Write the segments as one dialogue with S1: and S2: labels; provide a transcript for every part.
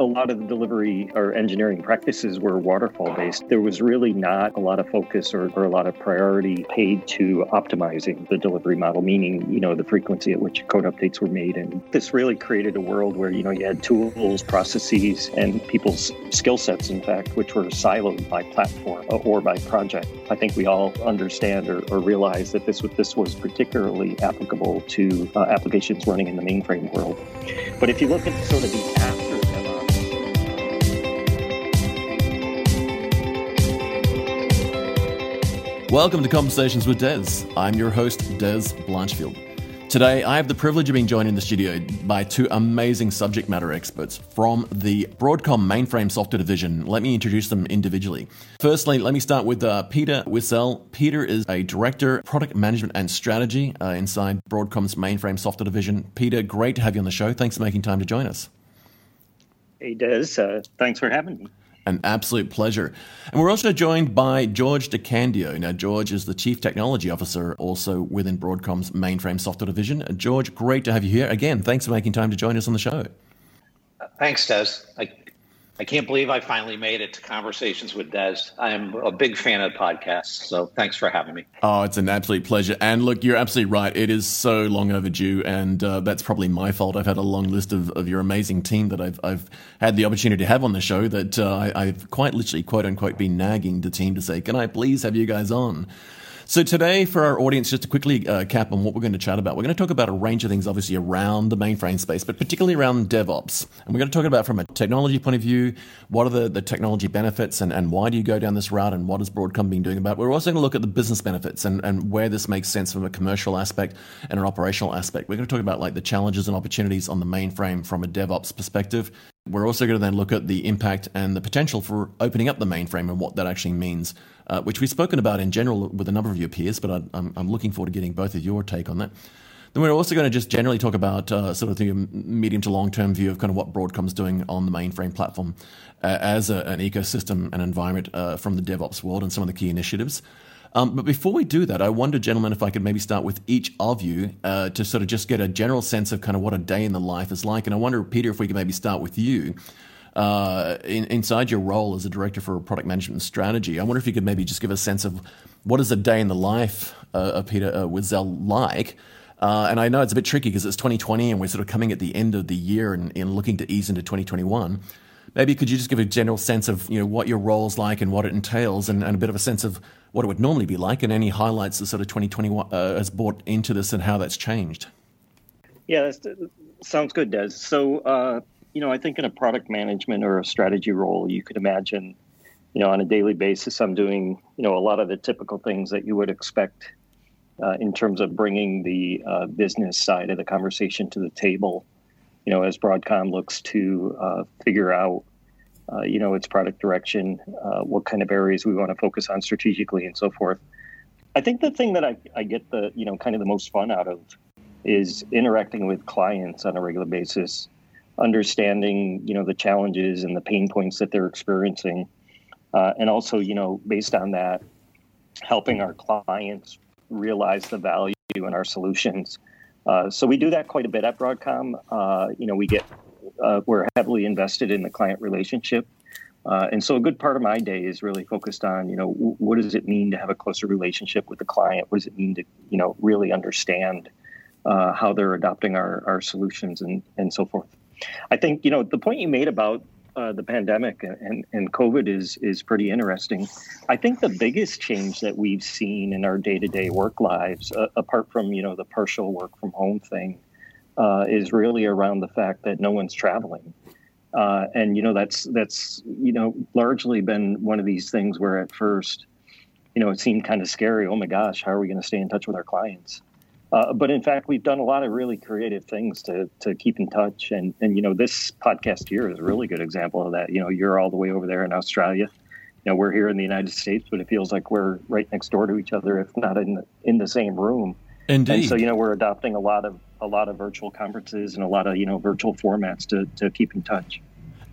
S1: a lot of the delivery or engineering practices were waterfall based. There was really not a lot of focus or, or, a lot of priority paid to optimizing the delivery model, meaning, you know, the frequency at which code updates were made. And this really created a world where, you know, you had tools, processes, and people's skill sets, in fact, which were siloed by platform or by project. I think we all understand or, or realize that this, this was particularly applicable to uh, applications running in the mainframe world. But if you look at sort of the after
S2: Welcome to Conversations with Dez. I'm your host, Dez Blanchfield. Today, I have the privilege of being joined in the studio by two amazing subject matter experts from the Broadcom mainframe software division. Let me introduce them individually. Firstly, let me start with uh, Peter Wassel. Peter is a director, product management and strategy uh, inside Broadcom's mainframe software division. Peter, great to have you on the show. Thanks for making time to join us.
S1: Hey, Dez. Uh, thanks for having me.
S2: An absolute pleasure. And we're also joined by George DeCandio. Now, George is the Chief Technology Officer also within Broadcom's mainframe software division. George, great to have you here. Again, thanks for making time to join us on the show.
S3: Thanks, Dez. I I can't believe I finally made it to Conversations with Dez. I'm a big fan of podcasts, so thanks for having me.
S2: Oh, it's an absolute pleasure. And look, you're absolutely right. It is so long overdue, and uh, that's probably my fault. I've had a long list of, of your amazing team that I've, I've had the opportunity to have on the show that uh, I, have quite literally, quote unquote, been nagging the team to say, can I please have you guys on? So today, for our audience, just to quickly uh, cap on what we're going to chat about, we're going to talk about a range of things, obviously around the mainframe space, but particularly around DevOps. And we're going to talk about from a technology point of view, what are the, the technology benefits and, and why do you go down this route and what has Broadcom been doing about it. We're also going to look at the business benefits and, and where this makes sense from a commercial aspect and an operational aspect. We're going to talk about like the challenges and opportunities on the mainframe from a DevOps perspective. We're also going to then look at the impact and the potential for opening up the mainframe and what that actually means uh, which we've spoken about in general with a number of your peers, but I, am I'm looking forward to getting both of your take on that. Then we're also going to just generally talk about uh, sort of the medium to long term view of kind of what Broadcom's doing on the mainframe platform uh, as a, an ecosystem and environment uh, from the DevOps world and some of the key initiatives. Um, but before we do that, I wonder, gentlemen, if I could maybe start with each of you uh, to sort of just get a general sense of kind of what a day in the life is like. And I wonder, Peter, if we could maybe start with you uh, in, inside your role as a director for product management strategy. I wonder if you could maybe just give a sense of what is a day in the life uh, of Peter uh, like. Uh, and I know it's a bit tricky because it's 2020 and we're sort of coming at the end of the year and, and, looking to ease into 2021. Maybe could you just give a general sense of you know what your role's like and what it entails, and, and a bit of a sense of what it would normally be like, and any highlights that sort of 2021 uh, has brought into this and how that's changed.
S1: Yeah, that sounds good, Dez. So uh, you know, I think in a product management or a strategy role, you could imagine, you know, on a daily basis, I'm doing, you know, a lot of the typical things that you would expect uh, in terms of bringing the uh, business side of the conversation to the table. You know, as Broadcom looks to uh, figure out, uh, you know, its product direction, uh, what kind of areas we want to focus on strategically, and so forth. I think the thing that I, I get the, you know, kind of the most fun out of is interacting with clients on a regular basis understanding you know the challenges and the pain points that they're experiencing uh, and also you know based on that helping our clients realize the value in our solutions uh, so we do that quite a bit at broadcom. Uh, you know we get uh, we're heavily invested in the client relationship. Uh, and so a good part of my day is really focused on you know what does it mean to have a closer relationship with the client? What does it mean to you know really understand uh, how they're adopting our, our solutions and, and so forth? I think you know the point you made about uh, the pandemic and, and COVID is is pretty interesting. I think the biggest change that we've seen in our day to day work lives, uh, apart from you know the partial work from home thing, uh, is really around the fact that no one's traveling, uh, and you know that's that's you know largely been one of these things where at first, you know, it seemed kind of scary. Oh my gosh, how are we going to stay in touch with our clients? Uh, but in fact, we've done a lot of really creative things to to keep in touch, and and you know this podcast here is a really good example of that. You know, you're all the way over there in Australia. You know, we're here in the United States, but it feels like we're right next door to each other, if not in the, in the same room.
S2: Indeed.
S1: And so you know, we're adopting a lot of a lot of virtual conferences and a lot of you know virtual formats to to keep in touch.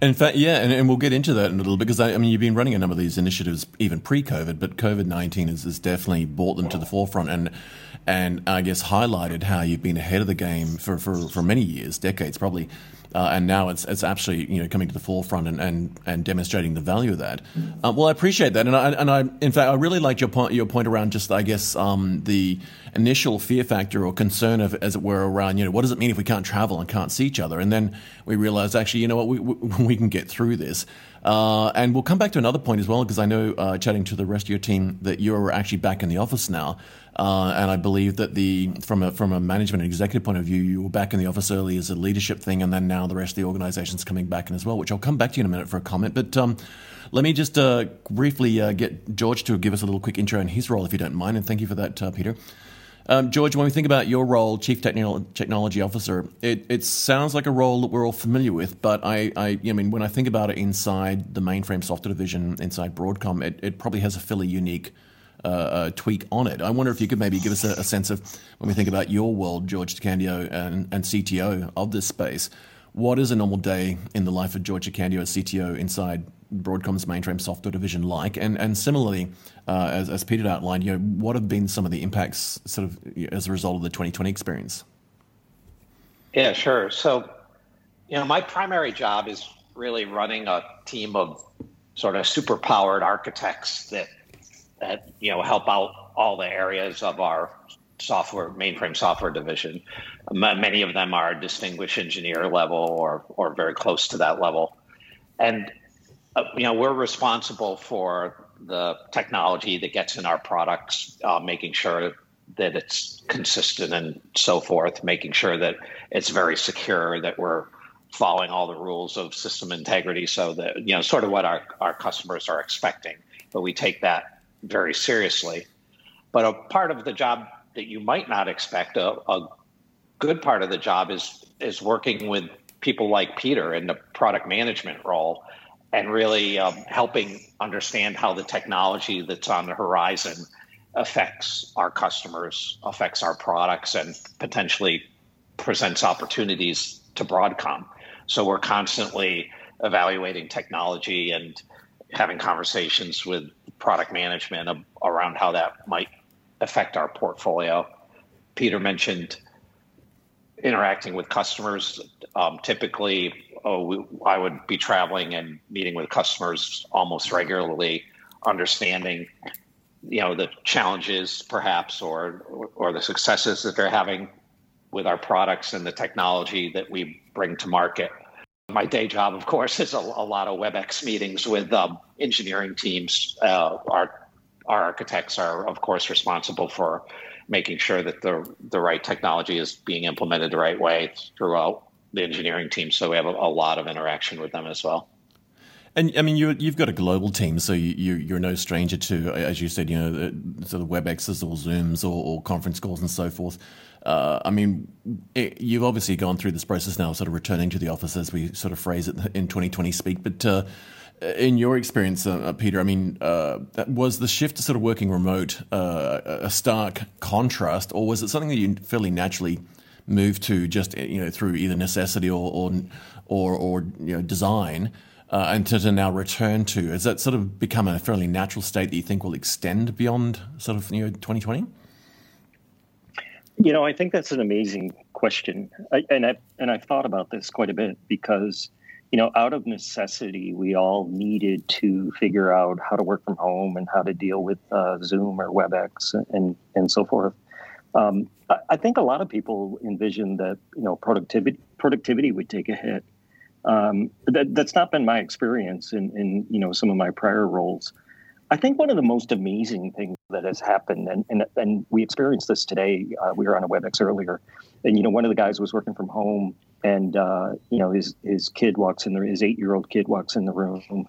S2: In fact, yeah, and, and we'll get into that in a little bit because I, I, mean, you've been running a number of these initiatives even pre-COVID, but COVID nineteen has, has definitely brought them to the forefront and and I guess highlighted how you've been ahead of the game for, for, for many years, decades probably, uh, and now it's it's actually you know coming to the forefront and and, and demonstrating the value of that. Uh, well, I appreciate that, and I and I in fact I really liked your point your point around just I guess um, the initial fear factor or concern of as it were around you know what does it mean if we can't travel and can't see each other, and then we realized actually you know what we we, we can get through this. Uh, and we'll come back to another point as well, because I know, uh, chatting to the rest of your team, that you're actually back in the office now. Uh, and I believe that the from a from a management and executive point of view, you were back in the office early as a leadership thing, and then now the rest of the organization's coming back in as well, which I'll come back to you in a minute for a comment. But um, let me just uh, briefly uh, get George to give us a little quick intro in his role, if you don't mind, and thank you for that, uh, Peter. Um, George, when we think about your role, Chief Technology Officer, it, it sounds like a role that we're all familiar with, but I, I, I mean, when I think about it inside the mainframe software division, inside Broadcom, it, it probably has a fairly unique uh, uh, tweak on it. I wonder if you could maybe give us a, a, sense of when we think about your world, George DeCandio and, and CTO of this space. What is a normal day in the life of George DeCandio as CTO inside Broadcom's mainframe software division like? And and similarly, uh, as, as Peter outlined, you know, what have been some of the impacts sort of as a result of the 2020 experience?
S3: Yeah, sure. So, you know, my primary job is really running a team of sort of superpowered architects that that you know help out all the areas of our software mainframe software division. Many of them are distinguished engineer level or or very close to that level, and uh, you know we're responsible for the technology that gets in our products, uh, making sure that it's consistent and so forth, making sure that it's very secure, that we're following all the rules of system integrity, so that you know sort of what our our customers are expecting. But we take that very seriously. But a part of the job that you might not expect, a, a good part of the job is is working with people like Peter in the product management role and really um, helping understand how the technology that's on the horizon affects our customers, affects our products, and potentially presents opportunities to Broadcom. So we're constantly evaluating technology and having conversations with product management around how that might affect our portfolio. Peter mentioned interacting with customers. Um, typically, oh, we, I would be traveling and meeting with customers almost regularly, understanding, you know, the challenges perhaps or or the successes that they're having with our products and the technology that we bring to market. My day job, of course, is a, a lot of WebEx meetings with um, engineering teams. Uh, our our architects are, of course, responsible for making sure that the the right technology is being implemented the right way throughout the engineering team. So we have a, a lot of interaction with them as well.
S2: And I mean, you you've got a global team, so you, are no stranger to, as you said, you know, sort of WebExes or Zooms or, or conference calls and so forth. Uh, I mean, it, you've obviously gone through this process now, sort of returning to the office, as we sort of phrase it in 2020 speak. But uh, in your experience, uh, uh Peter, I mean, uh, was the shift to sort of working remote uh, a stark contrast, or was it something that you fairly naturally moved to just you know through either necessity or or or, or you know design? Uh, and to, to, now return to, has that sort of become a fairly natural state that you think will extend beyond sort of you know 2020?
S1: You know, I think that's an amazing question, I, and I and I've thought about this quite a bit because, you know, out of necessity, we all needed to figure out how to work from home and how to deal with uh, Zoom or WebEx and and so forth. Um, I, think a lot of people envisioned that you know productivity productivity would take a hit. Um, that that's not been my experience in in you know some of my prior roles. I think one of the most amazing things that has happened, and, and, and we experienced this today. Uh, we were on a WebEx earlier, and you know, one of the guys was working from home, and uh, you know, his his kid walks in the his eight year old kid walks in the room.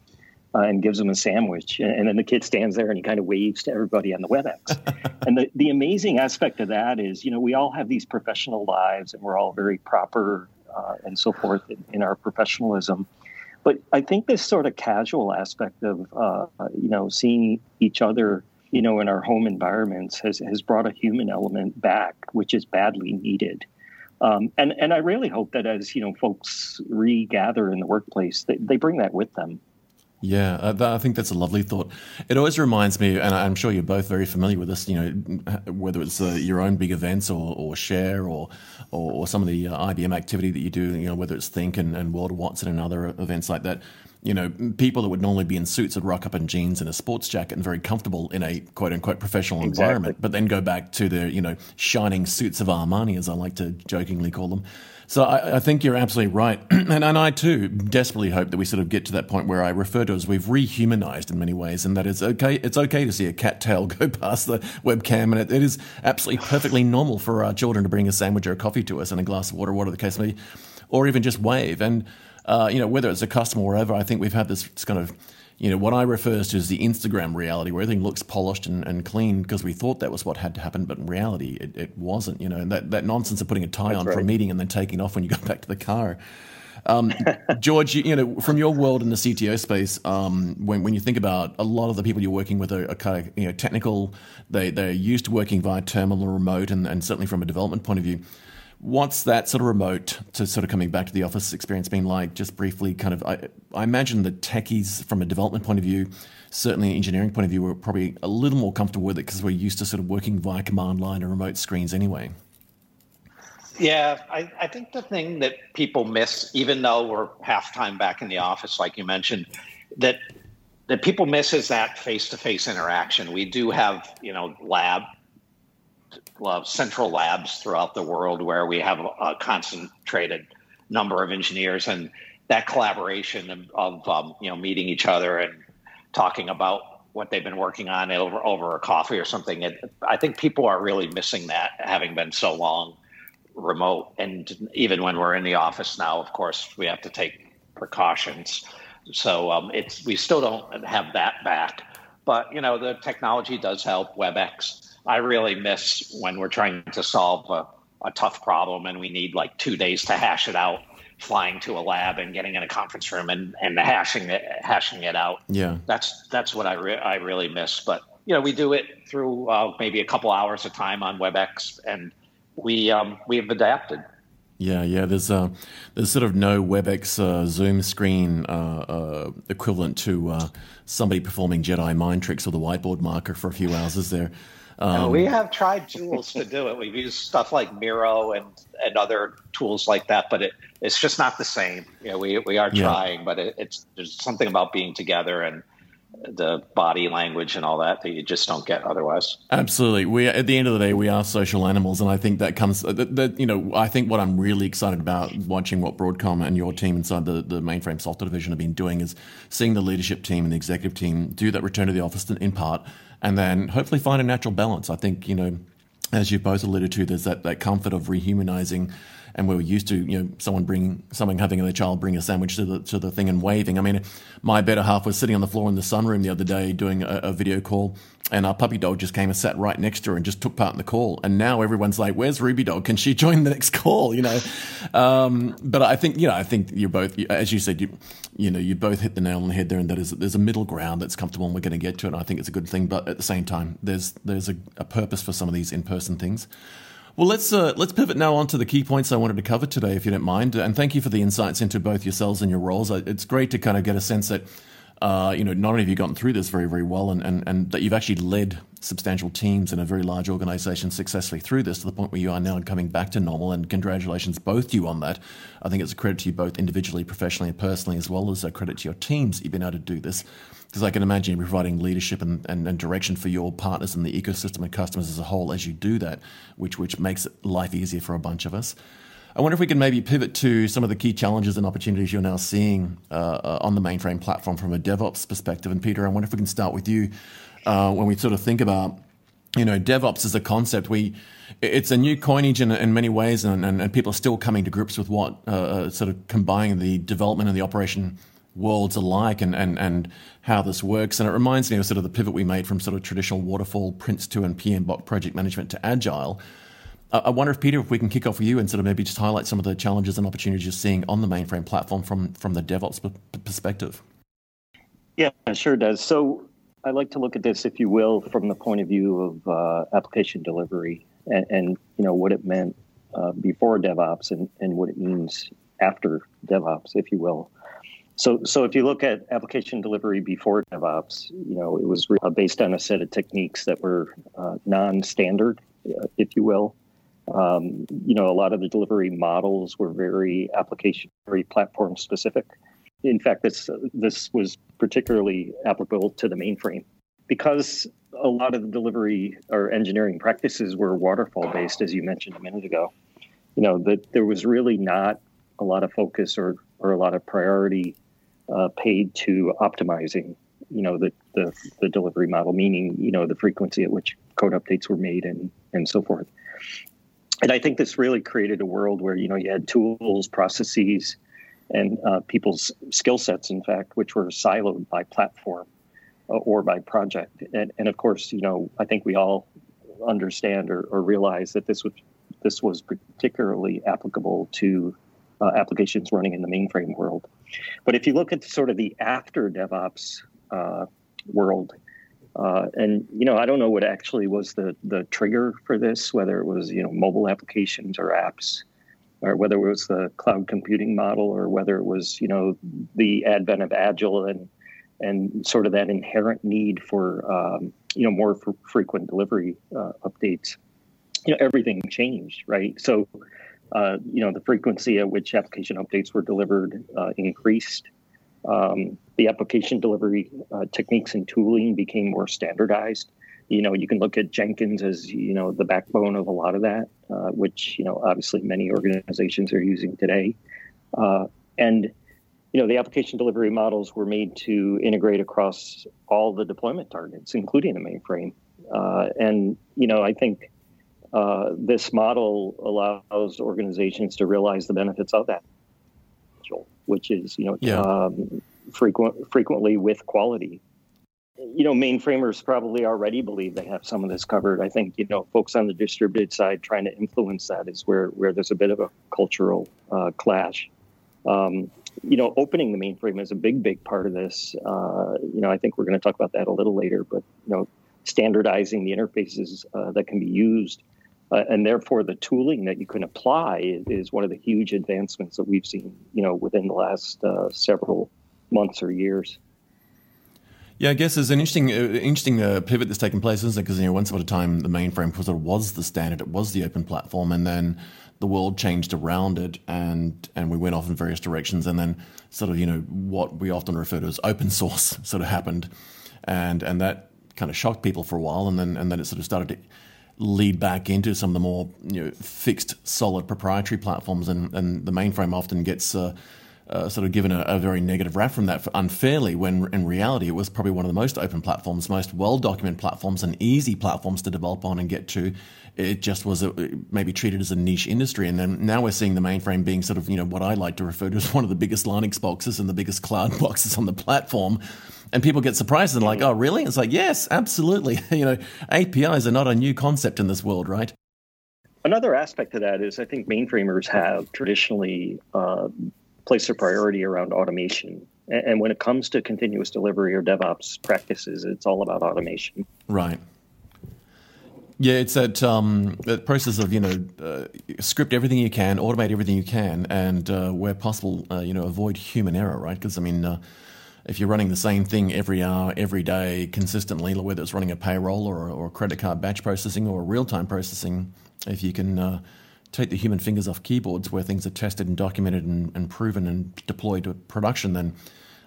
S1: Uh, and gives them a sandwich, and, and, then the kid stands there and he kind of waves to everybody on the WebEx. and the, the amazing aspect of that is, you know, we all have these professional lives, and we're all very proper uh, and so forth in, in our professionalism. But I think this sort of casual aspect of uh, you know seeing each other you know in our home environments has has brought a human element back, which is badly needed. Um, and and I really hope that as you know folks regather in the workplace, they, they bring that with them.
S2: Yeah, uh, I think that's a lovely thought. It always reminds me, and I'm sure you're both very familiar with this. You know, whether it's uh, your own big events or, or share or, or, or some of the uh, IBM activity that you do. You know, whether it's Think and, and World Watson and other events like that. You know, people that would normally be in suits would rock up in jeans and a sports jacket and very comfortable in a quote unquote professional exactly. environment, but then go back to their you know shining suits of Armani, as I like to jokingly call them so I, I think you're absolutely right. and, and I too desperately hope that we sort of get to that point where I refer to as we've rehumanized in many ways, and that it's okay. It's okay to see a cat tail go past the webcam, and it, it is absolutely perfectly normal for our children to bring a sandwich or a coffee to us and a glass of water, whatever the case may be, or even just wave. And uh, you know, whether it's a customer or whatever, I think we've had this kind of you know, what I refer to as the Instagram reality, where everything looks polished and, and clean because we thought that was what had to happen, but in reality, it, it wasn't. You know, and that, that nonsense of putting a tie That's on right. for a meeting and then taking off when you go back to the car. Um, George, you, you, know, from your world in the CTO space, um, when, when you think about a lot of the people you're working with are, are kind of you know technical, they they're used to working via terminal or remote, and, and certainly from a development point of view What's that sort of remote to sort of coming back to the office experience been like? Just briefly, kind of, I, I imagine the techies from a development point of view, certainly an engineering point of view, were probably a little more comfortable with it because we're used to sort of working via command line or remote screens anyway.
S3: Yeah, I, I think the thing that people miss, even though we're half time back in the office, like you mentioned, that that people miss is that face to face interaction. We do have, you know, lab central labs throughout the world where we have a concentrated number of engineers and that collaboration of, of um, you know meeting each other and talking about what they've been working on over over a coffee or something. It, I think people are really missing that, having been so long remote. And even when we're in the office now, of course, we have to take precautions. So um, it's we still don't have that back, but you know the technology does help. WebEx I really miss when we're trying to solve a, a tough problem and we need like two days to hash it out flying to a lab and getting in a conference room and, and hashing it hashing it out.
S2: Yeah,
S3: that's that's what I re- I really miss. But you know, we do it through uh, maybe a couple hours of time on WebEx, and we um, we have adapted.
S2: Yeah, yeah. There's uh, there's sort of no WebEx uh, Zoom screen uh, uh equivalent to uh, somebody performing Jedi mind tricks with a whiteboard marker for a few hours, is there?
S3: Um, we have tried tools to do it. We've used stuff like Miro and, and other tools like that, but it, it's just not the same. You know, we, we are trying, yeah. but it, it's there's something about being together and the body language and all that that you just don't get otherwise.
S2: Absolutely. We at the end of the day we are social animals and I think that comes that, that you know I think what I'm really excited about watching what Broadcom and your team inside the the mainframe software division have been doing is seeing the leadership team and the executive team do that return to the office in part and then hopefully find a natural balance. I think, you know, as you both alluded to, there's that, that comfort of rehumanizing and we were used to you know someone bringing someone having their child bring a sandwich to the to the thing and waving. I mean, my better half was sitting on the floor in the sunroom the other day doing a, a video call, and our puppy dog just came and sat right next to her and just took part in the call. And now everyone's like, "Where's Ruby dog? Can she join the next call?" You know. Um, but I think you know I think you're both as you said you you know you both hit the nail on the head there, and that is there's a middle ground that's comfortable, and we're going to get to it. And I think it's a good thing, but at the same time, there's there's a, a purpose for some of these in person things. Well, let's uh, let's pivot now on to the key points I wanted to cover today, if you don't mind. And thank you for the insights into both yourselves and your roles. It's great to kind of get a sense that uh, you know not only have you gotten through this very very well, and, and and that you've actually led substantial teams in a very large organization successfully through this to the point where you are now coming back to normal. And congratulations both you on that. I think it's a credit to you both individually, professionally, and personally, as well as a credit to your teams. You've been able to do this because I can imagine you providing leadership and, and, and, direction for your partners in the ecosystem and customers as a whole as you do that, which which makes life easier for a bunch of us. I wonder if we can maybe pivot to some of the key challenges and opportunities you're now seeing uh, uh, on the mainframe platform from a DevOps perspective. And Peter, I wonder if we can start with you uh, when we sort of think about you know DevOps as a concept. We it's a new coinage in, in many ways, and, and, and, people are still coming to grips with what uh, uh sort of combining the development and the operation worlds alike and, and, and how this works. And it reminds me of sort of the pivot we made from sort of traditional waterfall, Prince2 and PMBOK project management to agile. I wonder if Peter, if we can kick off with you and sort of maybe just highlight some of the challenges and opportunities you're seeing on the mainframe platform from from the DevOps perspective.
S1: Yeah, sure does. So I like to look at this, if you will, from the point of view of uh, application delivery and, and, you know what it meant uh, before DevOps and, and what it means after DevOps, if you will. So, so if you look at application delivery before DevOps, you know, it was based on a set of techniques that were uh, non-standard, uh, if you will. Um, you know, a lot of the delivery models were very application, very platform specific. In fact, this this was particularly applicable to the mainframe because a lot of the delivery or engineering practices were waterfall based, as you mentioned a minute ago. You know that there was really not a lot of focus or or a lot of priority uh, paid to optimizing. You know the, the the delivery model, meaning you know the frequency at which code updates were made and and so forth. And I think this really created a world where you know you had tools, processes, and uh, people's skill sets, in fact, which were siloed by platform uh, or by project. And, and, of course, you know, I think we all understand or, or, realize that this was this was particularly applicable to uh, applications running in the mainframe world. But if you look at sort of the after DevOps uh, world, uh, and you know, I don't know what actually was the the trigger for this, whether it was you know mobile applications or apps or whether it was the cloud computing model or whether it was you know the advent of agile and and sort of that inherent need for um, you know more f- frequent delivery uh, updates. You know everything changed right? So uh, you know the frequency at which application updates were delivered uh, increased um, the application delivery uh, techniques and tooling became more standardized. You know, you can look at Jenkins as you know the backbone of a lot of that, uh, which you know obviously many organizations are using today, uh, and you know the application delivery models were made to integrate across all the deployment targets, including the mainframe, uh, and you know I think uh, this model allows organizations to realize the benefits of that, which is you know yeah. um, frequent frequently with quality you know, mainframers probably already believe they have some of this covered. I think you know, folks on the distributed side trying to influence that is where where there's a bit of a cultural uh, clash. Um, you know, opening the mainframe is a big, big part of this. Uh, you know, I think we're going to talk about that a little later, but you know, standardizing the interfaces uh, that can be used. Uh, and therefore, the tooling that you can apply is, is, one of the huge advancements that we've seen, you know, within the last uh, several months or years.
S2: Yeah, I guess there's an interesting, uh, interesting uh, pivot that's taken place, isn't it? Because you know, once upon a time, the mainframe sort of was the standard, it was the open platform, and then the world changed around it, and and we went off in various directions, and then sort of you know what we often refer to as open source sort of happened, and and that kind of shocked people for a while, and then and then it sort of started to lead back into some of the more you know, fixed, solid proprietary platforms, and and the mainframe often gets. Uh, uh, sort of given a, a, very negative rap from that unfairly, when in reality it was probably one of the most open platforms, most well documented platforms, and easy platforms to develop on and get to. It just was a, maybe treated as a niche industry, and then now we're seeing the mainframe being sort of you know what I like to refer to as one of the biggest Linux boxes and the biggest cloud boxes on the platform. And people get surprised and like, oh, really? It's like, yes, absolutely. you know, APIs are not a new concept in this world, right?
S1: Another aspect to that is I think mainframers have traditionally uh, place a priority around automation. And when it comes to continuous delivery or DevOps practices, it's all about automation.
S2: Right. Yeah, it's that, um, that process of you know uh, script everything you can, automate everything you can, and uh, where possible, uh, you know, avoid human error. Right? Because I mean, uh, if you're running the same thing every hour, every day, consistently, whether it's running a payroll or, or credit card batch processing or real time processing, if you can uh, take the human fingers off keyboards where things are tested and documented and, and proven and deployed to production, then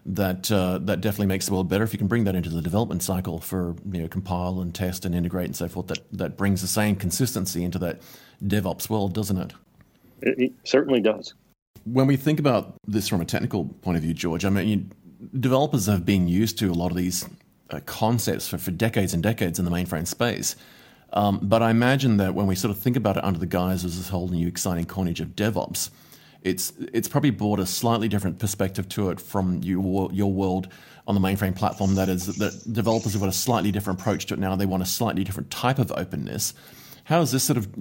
S2: that uh, that definitely makes the world better. If you can bring that into the development cycle for you know compile and test and integrate and so forth, that that brings the same consistency into that DevOps world, doesn't it?
S1: It, it certainly does.
S2: When we think about this from a technical point of view, George, I mean, you, developers have been used to a lot of these uh, concepts for, for decades and decades in the mainframe space. Um, but I imagine that when we sort of think about it under the guise of this whole new exciting coinage of DevOps, it's it's probably brought a slightly different perspective to it from your your world on the mainframe platform. That is, that developers have got a slightly different approach to it now. They want a slightly different type of openness. How has this sort of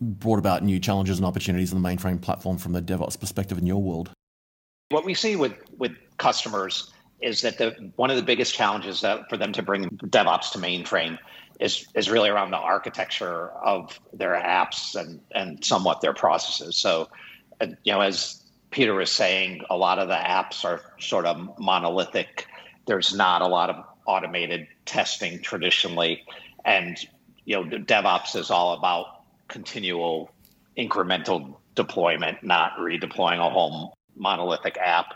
S2: brought about new challenges and opportunities on the mainframe platform from the DevOps perspective in your world?
S3: What we see with with customers is that the one of the biggest challenges that for them to bring DevOps to mainframe is is really around the architecture of their apps and and somewhat their processes. So, uh, you know, as Peter was saying, a lot of the apps are sort of monolithic. There's not a lot of automated testing traditionally, and you know, DevOps is all about continual incremental deployment, not redeploying a whole monolithic app.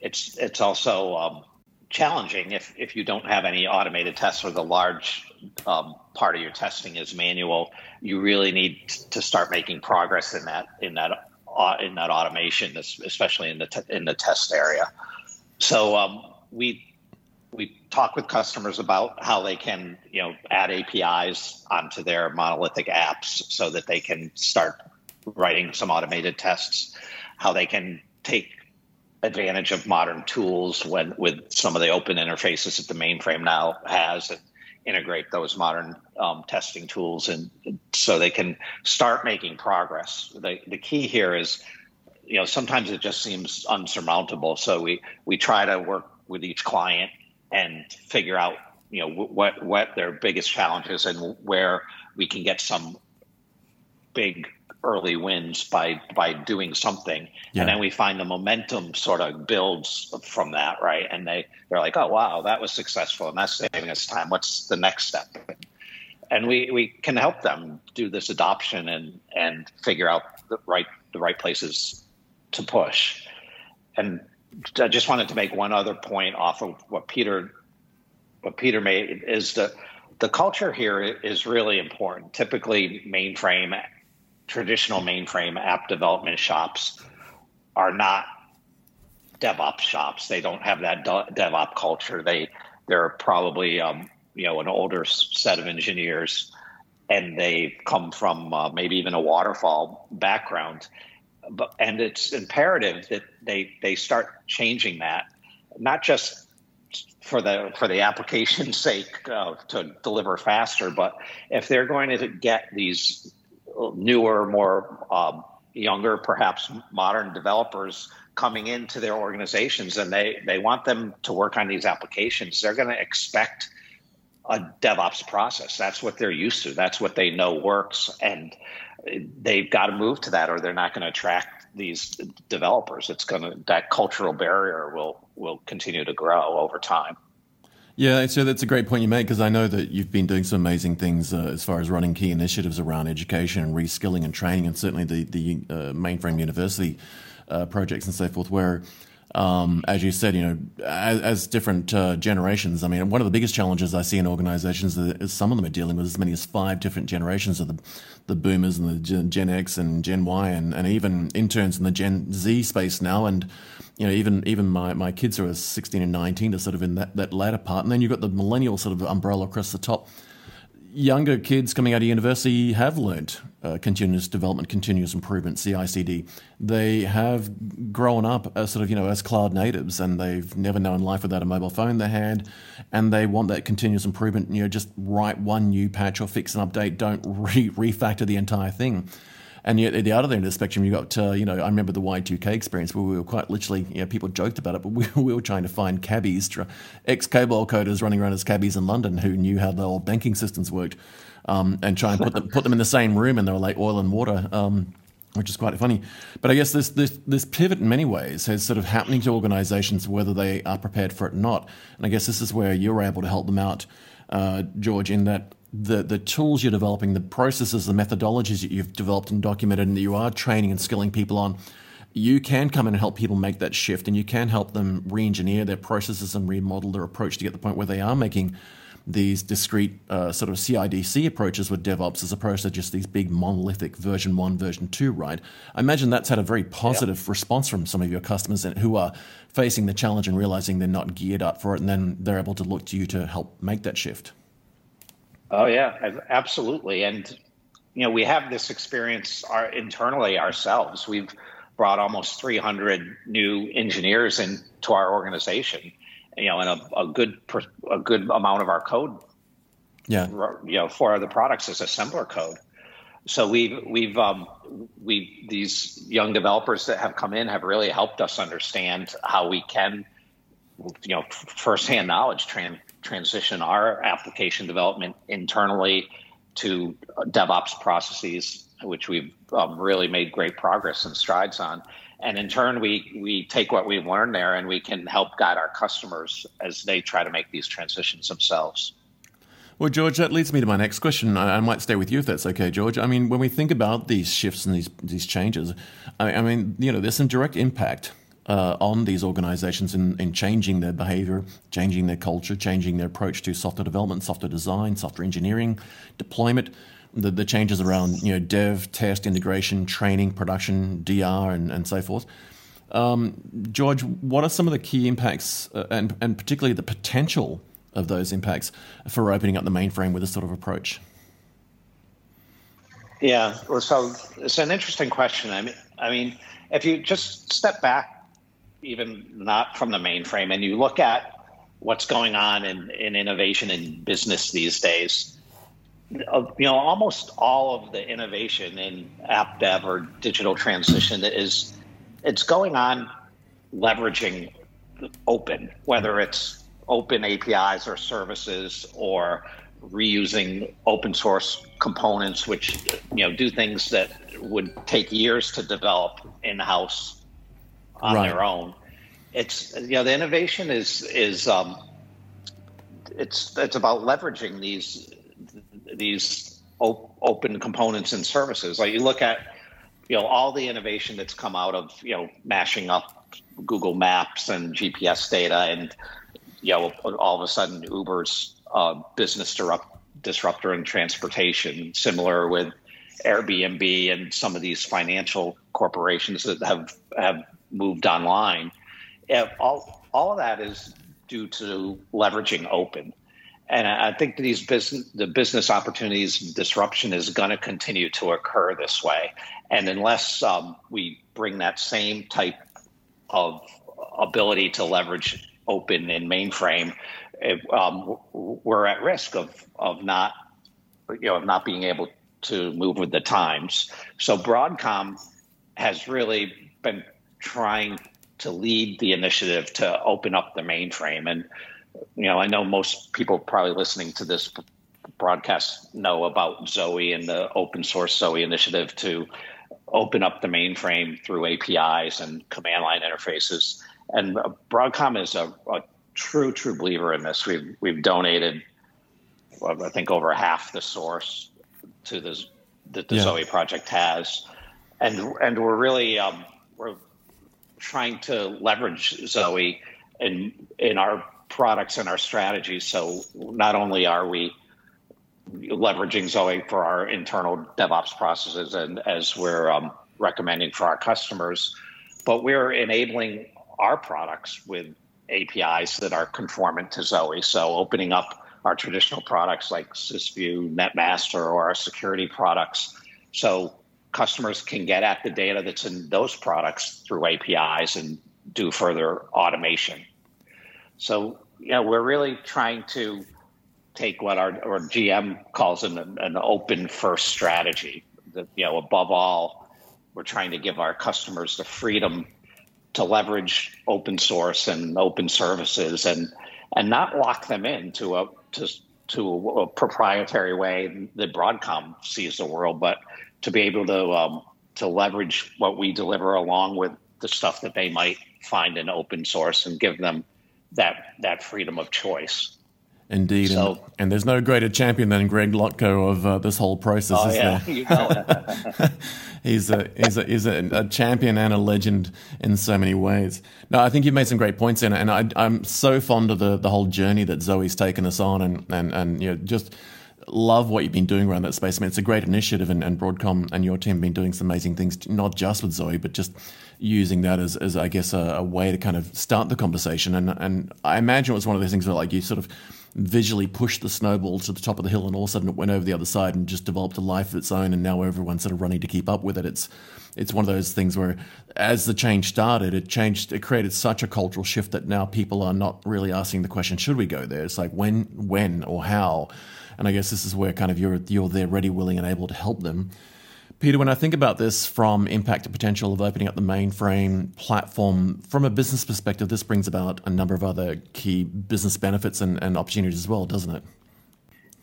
S3: It's it's also um, challenging if if you don't have any automated tests or the large um, part of your testing is manual. You really need to start making progress in that in that uh, in that automation, especially in the te- in the test area. So um, we we talk with customers about how they can you know add APIs onto their monolithic apps so that they can start writing some automated tests. How they can take advantage of modern tools when with some of the open interfaces that the mainframe now has and integrate those modern um, testing tools and so they can start making progress. The, the key here is you know sometimes it just seems unsurmountable. So we we try to work with each client and figure out you know what what their biggest challenges and where we can get some big early wins by by doing something. Yeah. and then we find the momentum sort of builds from that right? And they they're like oh wow that was successful and that's saving us time. What's the next step? And we we can help them do this adoption and and figure out the right the right places to push. And i just wanted to make one other point off of what peter what peter made is that the culture here is really important. Typically mainframe traditional mainframe app development shops are not DevOps shops. They don't have that DevOps culture. They they're probably um, you know an older set of engineers, and they come from uh, maybe even a waterfall background. But and it's imperative that they they start changing that, not just for the for the application's sake uh, to deliver faster, but if they're going to get these newer, more um, younger, perhaps modern developers coming into their organizations and they, they want them to work on these applications, they're going to expect a DevOps process. That's what they're used to. That's what they know works. And they've got to move to that or they're not going to attract these developers. It's going to, that cultural barrier will, will continue to grow over time.
S2: Yeah, so that's a great point you make because I know that you've been doing some amazing things uh, as far as running key initiatives around education and reskilling and training, and certainly the the uh, mainframe university uh, projects and so forth, where um, as you said, you know, as, as different uh, generations. I mean, one of the biggest challenges I see in organizations is some of them are dealing with as many as five different generations of the, the boomers and the Gen, Gen X and Gen Y and, and even interns in the Gen Z space now. And, you know, even even my, my kids who are 16 and 19 are sort of in that, that latter part. And then you've got the millennial sort of umbrella across the top younger kids coming out of university have learned uh, continuous development, continuous improvement, CI/CD. They have grown up as sort of you know as cloud natives, and they've never known life without a mobile phone in their hand, and they want that continuous improvement. You know, just write one new patch or fix an update. Don't re- refactor the entire thing. And yet, at the other end of the spectrum, you got, uh, you know, I remember the Y2K experience where we were quite literally, you know, people joked about it, but we, we were trying to find cabbies, ex COBOL coders running around as cabbies in London who knew how the old banking systems worked, um, and try and put them, put them in the same room, and they were like oil and water. Um, which is quite funny. But I guess this, this, this pivot in many ways is sort of happening to organizations whether they are prepared for it or not. And I guess this is where you're able to help them out, uh, George, in that the the tools you're developing, the processes, the methodologies that you've developed and documented, and that you are training and skilling people on, you can come in and help people make that shift, and you can help them re-engineer their processes and remodel their approach to get the point where they are making these discrete uh, sort of CIDC approaches with DevOps as opposed to just these big monolithic version one, version two, right? I imagine that's had a very positive response from some of your customers who are facing the challenge and realizing they're not geared up for it, and then they're able to look to you to help make that shift.
S3: Oh yeah, absolutely. And you know, we have this experience our, internally ourselves. We've brought almost 300 new engineers into our organization. You know, and a, a good a good amount of our code.
S2: Yeah.
S3: You know, for the products is assembler code. So we've we've um, we these young developers that have come in have really helped us understand how we can, you know, firsthand knowledge trans transition our application development internally to DevOps processes, which we've um, really made great progress and strides on. And in turn, we we take what we've learned there and we can help guide our customers as they try to make these transitions themselves.
S2: Well, George, that leads me to my next question. I, might stay with you if that's okay, George. I mean, when we think about these shifts and these these changes, I, I mean, you know, there's some direct impact uh, on these organizations in, in changing their behavior, changing their culture, changing their approach to software development, software design, software engineering, deployment. The, the changes around you know dev, test, integration, training, production, DR, and, and so forth. Um, George, what are some of the key impacts, uh, and and particularly the potential of those impacts for opening up the mainframe with this sort of approach?
S3: Yeah, well, so it's an interesting question. I mean, I mean, if you just step back, even not from the mainframe, and you look at what's going on in, in innovation in business these days, you know, almost all of the innovation in app dev or digital transition is it's going on leveraging open, whether it's open APIs or services or reusing open source components, which you know do things that would take years to develop in house on right. their own. It's you know the innovation is is um, it's it's about leveraging these these op- open components and services. Like you look at you know all the innovation that's come out of you know mashing up Google Maps and GPS data and you know, all of a sudden Uber's uh, business disrupt, disruptor in transportation, similar with Airbnb and some of these financial corporations that have have moved online. all all of that is due to leveraging open. And I think these business the business opportunities disruption is going to continue to occur this way. And unless um, we bring that same type of ability to leverage open and mainframe, um, we're at risk of of not you know of not being able to move with the times. So Broadcom has really been trying to lead the initiative to open up the mainframe and you know I know most people probably listening to this broadcast know about Zowe and the open source Zowe initiative to open up the mainframe through APIs and command line interfaces. And Broadcom is a, a true, true believer in this. We've we've donated, well, I think, over half the source to this that the yeah. Zowe project has, and and we're really um, we're trying to leverage Zowe in in our products and our strategies. So not only are we leveraging Zowe for our internal DevOps processes and as we're um, recommending for our customers, but we're enabling our products with APIs that are conformant to Zowe. So opening up our traditional products like SysView, NetMaster, or our security products, so customers can get at the data that's in those products through APIs and do further automation. So, you know, we're really trying to take what our, our GM calls an, an open first strategy. That, you know, above all, we're trying to give our customers the freedom to leverage open source and open services and and not lock them into a to to a proprietary way that Broadcom sees the world, but to be able to um, to leverage what we deliver along with the stuff that they might find in open source and give them that that freedom of choice.
S2: Indeed, so, and, and, there's no greater champion than Greg Lotko of uh, this whole process.
S3: Oh yeah, there? you know
S2: he's a he's a he's a, a, champion and a legend in so many ways. No, I think you've made some great points in it, and I, am so fond of the the whole journey that Zowe's taken us on, and and and you know just love what you've been doing around that space. I mean, it's a great initiative, and, and Broadcom and your team have been doing some amazing things, not just with Zowe, but just using that as, as I guess, a, a way to kind of start the conversation. And and I imagine it was one of those things where like you sort of visually pushed the snowball to the top of the hill, and all of a sudden it went over the other side and just developed a life of its own. And now everyone's sort of running to keep up with it. It's it's one of those things where, as the change started, it changed. It created such a cultural shift that now people are not really asking the question, "Should we go there?" It's like when, when, or how. And I guess this is where kind of you're you're there, ready, willing, and able to help them. Peter, when I think about this from impact to potential of opening up the mainframe platform, from a business perspective, this brings about a number of other key business benefits and, and opportunities as well, doesn't it?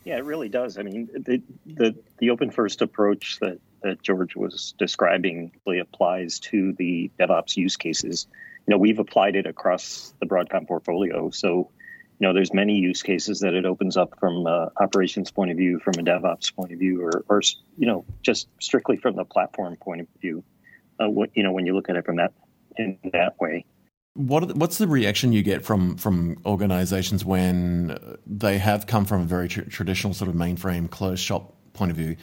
S1: Yeah, it really does. I mean, the the, the open first approach that, that George was describing really applies to the DevOps use cases. You know, we've applied it across the Broadcom portfolio. So, you know, there's many use cases that it opens up from a operations point of view, from a DevOps point of view, or, or you know, just strictly from the platform point of view. Uh, what, you know, when you look at it from that in that way.
S2: What what's the reaction you get from from organizations when they have come from a very tr- traditional sort of mainframe closed shop point of view,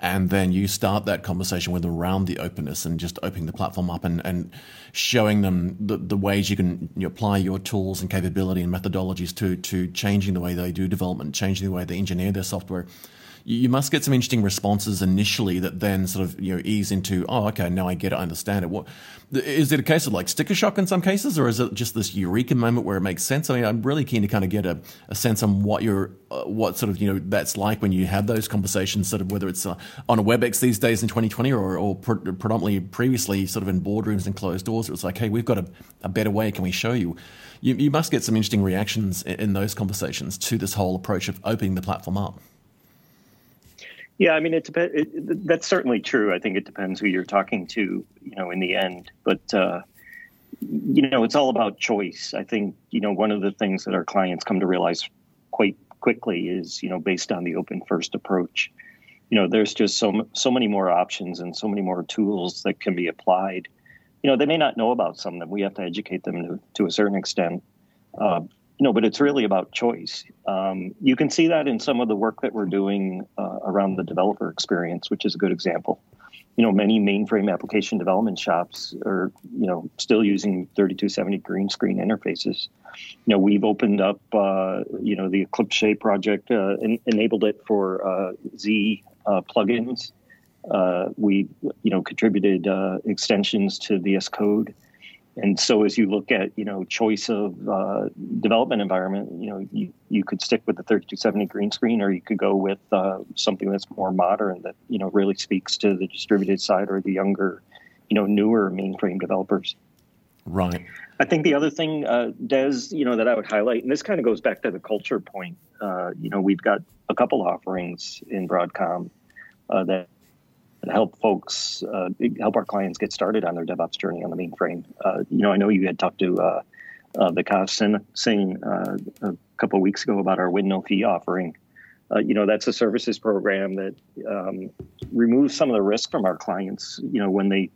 S2: and then you start that conversation with around the openness and just opening the platform up and, and showing them the, the ways you can you apply your tools and capability and methodologies to to changing the way they do development, changing the way they engineer their software you must get some interesting responses initially that then sort of you know ease into oh okay now I get it I understand it. What is it a case of like sticker shock in some cases or is it just this eureka moment where it makes sense? I mean I'm really keen to kind of get a, a sense on what you're uh, what sort of you know that's like when you have those conversations sort of whether it's uh, on a WebEx these days in 2020 or, or pre- predominantly previously sort of in boardrooms and closed doors it was like hey we've got a, a better way can we show you? you you must get some interesting reactions in those conversations to this whole approach of opening the platform up.
S1: Yeah, I mean, it, depends. that's certainly true. I think it depends who you're talking to, you know, in the end. But uh, you know, it's all about choice. I think you know one of the things that our clients come to realize quite quickly is you know based on the open first approach. You know, there's just so so many more options and so many more tools that can be applied. You know, they may not know about some of them. We have to educate them to, to a certain extent. Uh, you know, but it's really about choice. Um, you can see that in some of the work that we're doing uh, around the developer experience, which is a good example. You know, many mainframe application development shops are, you know, still using 3270 green screen interfaces. You know, we've opened up, uh, you know, the Eclipse project, uh, en- enabled it for uh, Z uh, plugins. Uh, we, you know, contributed extensions to VS Code and so as you look at you know choice of uh, development environment you know you, you could stick with the 3270 green screen or you could go with uh, something that's more modern that you know really speaks to the distributed side or the younger you know newer mainframe developers.
S2: Right.
S1: I think the other thing uh, Dez you know that i would highlight and this kind of goes back to the culture point uh, you know we've got a couple offerings in broadcom uh, that and help folks, uh, help our clients get started on their DevOps journey on the mainframe. Uh, you know, I know you had talked to uh, uh Vikas Singh uh, a couple of weeks ago about our win no fee offering. Uh, you know, that's a services program that um, removes some of the risk from our clients. You know, when they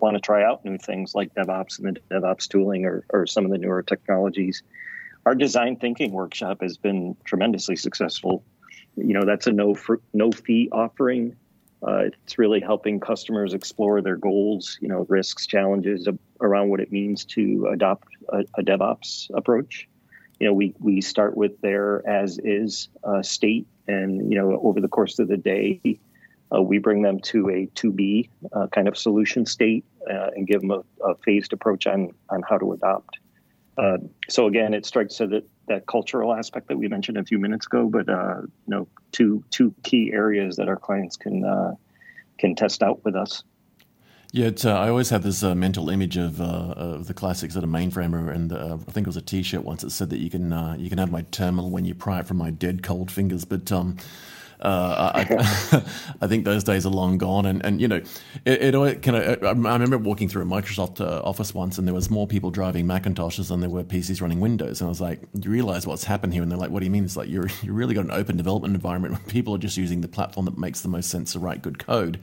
S1: want to try out new things like DevOps and the DevOps tooling or, or some of the newer technologies. Our design thinking workshop has been tremendously successful. You know, that's a no no fee offering uh, it's really helping customers explore their goals, you know, risks, challenges around what it means to adopt a, a DevOps approach. You know, we we start with their as is uh, state, and you know, over the course of the day, uh, we bring them to a to be uh, kind of solution state uh, and give them a, a, phased approach on on how to adopt. Uh, so again, it strikes to that that cultural aspect that we mentioned a few minutes ago, but uh, you know, two two key areas that our clients can uh, can test out with us.
S2: Yeah, uh, I always have this uh, mental image of, uh, of the classic sort of mainframer, and uh, I think it was a T-shirt once that said that you can uh, you can have my terminal when you pry it from my dead cold fingers. But um, uh, I, I, think those days are long gone. And, and you know, it, it of, I remember walking through a Microsoft uh, office once and there was more people driving Macintoshes than there were PCs running Windows. And I was like, you realize what's happened here? And they're like, what do you mean? It's like, you're, you really got an open development environment where people are just using the platform that makes the most sense to write good code.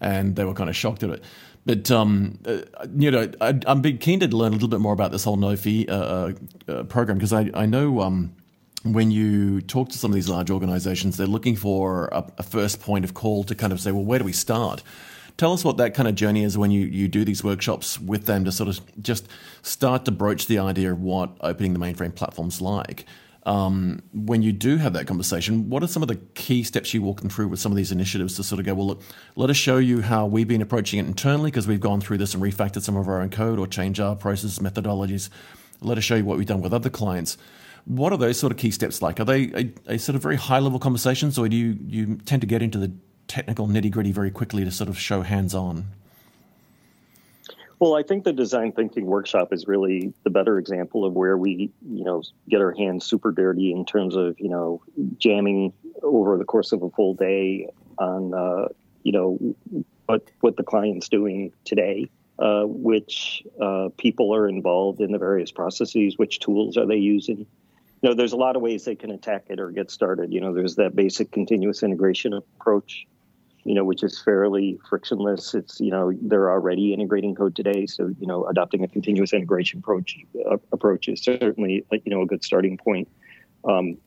S2: And they were kind of shocked at it. But um, uh, you know, I, am keen to learn a little bit more about this whole no fee uh, uh, uh program because I I know um, when you talk to some of these large organizations, they're looking for a, a, first point of call to kind of say, well, where do we start? Tell us what that kind of journey is when you, you do these workshops with them to sort of just start to broach the idea of what opening the mainframe platform's like. Um, when you do have that conversation, what are some of the key steps you walk them through with some of these initiatives to sort of go, well, look, let us show you how we've been approaching it internally because we've gone through this and refactored some of our own code or changed our processes, methodologies. Let us show you what we've done with other clients what are those sort of key steps like? Are they a, a sort of very high level conversations, or do you, you tend to get into the technical nitty gritty very quickly to sort of show hands on?
S1: Well, I think the design thinking workshop is really the better example of where we, you know, get our hands super dirty in terms of, you know, jamming over the course of a full day on uh, you know what what the client's doing today, uh, which uh, people are involved in the various processes, which tools are they using. You know, there's a lot of ways they can attack it or get started. You know, there's that basic continuous integration approach, you know, which is fairly frictionless. It's you know they're already integrating code today, so you know adopting a continuous integration approach uh, approach is certainly you know a good starting point. Um,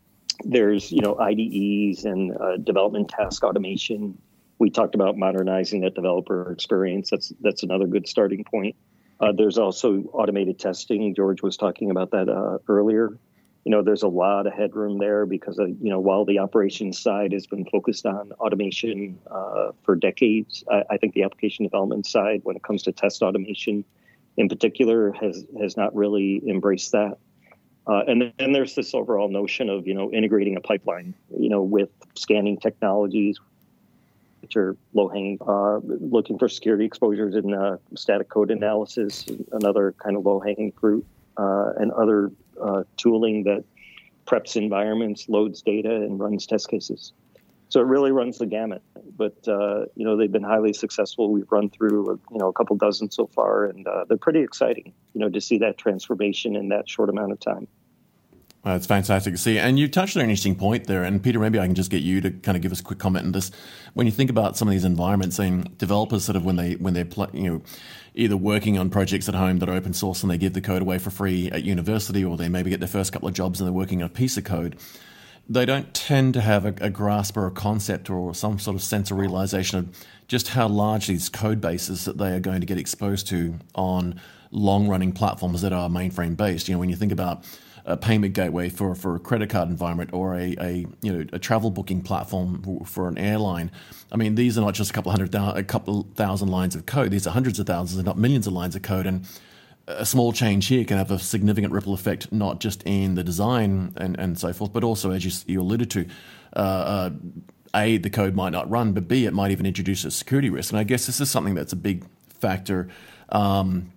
S1: there's you know IDEs and uh, development task automation. We talked about modernizing that developer experience. That's that's another good starting point. Uh, there's also automated testing. George was talking about that uh, earlier. You know, there's a lot of headroom there because you know while the operations side has been focused on automation uh, for decades, I, I think the application development side, when it comes to test automation, in particular, has has not really embraced that. Uh, and then there's this overall notion of you know integrating a pipeline, you know, with scanning technologies, which are low hanging. Uh, looking for security exposures in uh, static code analysis, another kind of low hanging fruit, uh, and other uh, tooling that preps environments, loads data, and runs test cases. So it really runs the gamut. But uh, you know they've been highly successful. We've run through you know a couple dozen so far, and they're pretty exciting. You know to see that transformation in that short amount of time.
S2: Well, it's fantastic to see. And you touched on an interesting point there. And Peter, maybe I can just get you to kind of give us a quick comment on this. When you think about some of these environments, and developers sort of when they when they're you know either working on projects at home that are open source and they give the code away for free at university, or they maybe get their first couple of jobs and they're working on a piece of code. They don't tend to have a, a grasp or a concept or some sort of sense or realization of just how large these code bases that they are going to get exposed to on long running platforms that are mainframe based. You know, when you think about a payment gateway for, for a credit card environment or a, a you know a travel booking platform for an airline. I mean, these are not just a couple hundred a couple thousand lines of code. These are hundreds of thousands, and not millions of lines of code. And a small change here can have a significant ripple effect, not just in the design and, and so forth, but also, as you, you alluded to, uh, uh, A, the code might not run, but B, it might even introduce a security risk. And I guess this is something that's a big factor um,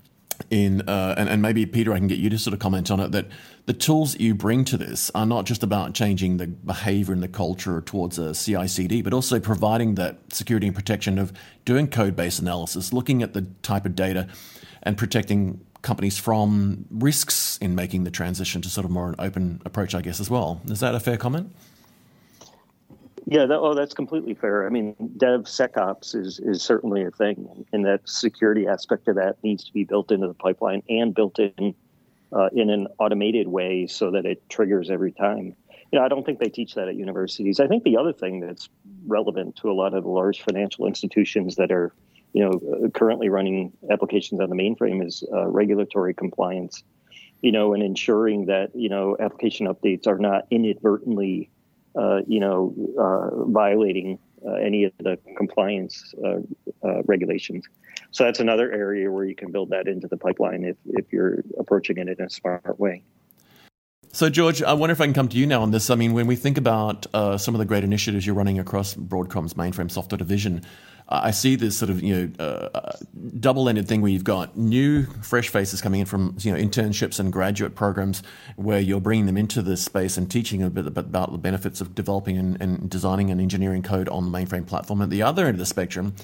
S2: in, uh, and, and maybe Peter, I can get you to sort of comment on it, that the tools that you bring to this are not just about changing the behavior and the culture towards a CI CD, but also providing that security and protection of doing code based analysis, looking at the type of data and protecting companies from risks in making the transition to sort of more an open approach, I guess, as well. Is that a fair comment?
S1: Yeah, that, oh, that's completely fair. I mean, DevSecOps is is certainly a thing, and that security aspect of that needs to be built into the pipeline and built in uh, in an automated way so that it triggers every time. You know, I don't think they teach that at universities. I think the other thing that's relevant to a lot of the large financial institutions that are, you know, currently running applications on the mainframe is uh, regulatory compliance. You know, and ensuring that you know application updates are not inadvertently, you know, uh, violating uh, any of the compliance uh, uh, regulations. So that's another area where you can build that into the pipeline if, if you're approaching it in a smart way.
S2: So, George, I wonder if I can come to you now on this. I mean, when we think about uh, some of the great initiatives you're running across Broadcom's mainframe software division, uh, I see this sort of you know uh, double-ended thing where you've got new, fresh faces coming in from you know internships and graduate programs, where you're bringing them into this space and teaching a bit about the benefits of developing and, and designing and engineering code on the mainframe platform. At the other end of the spectrum,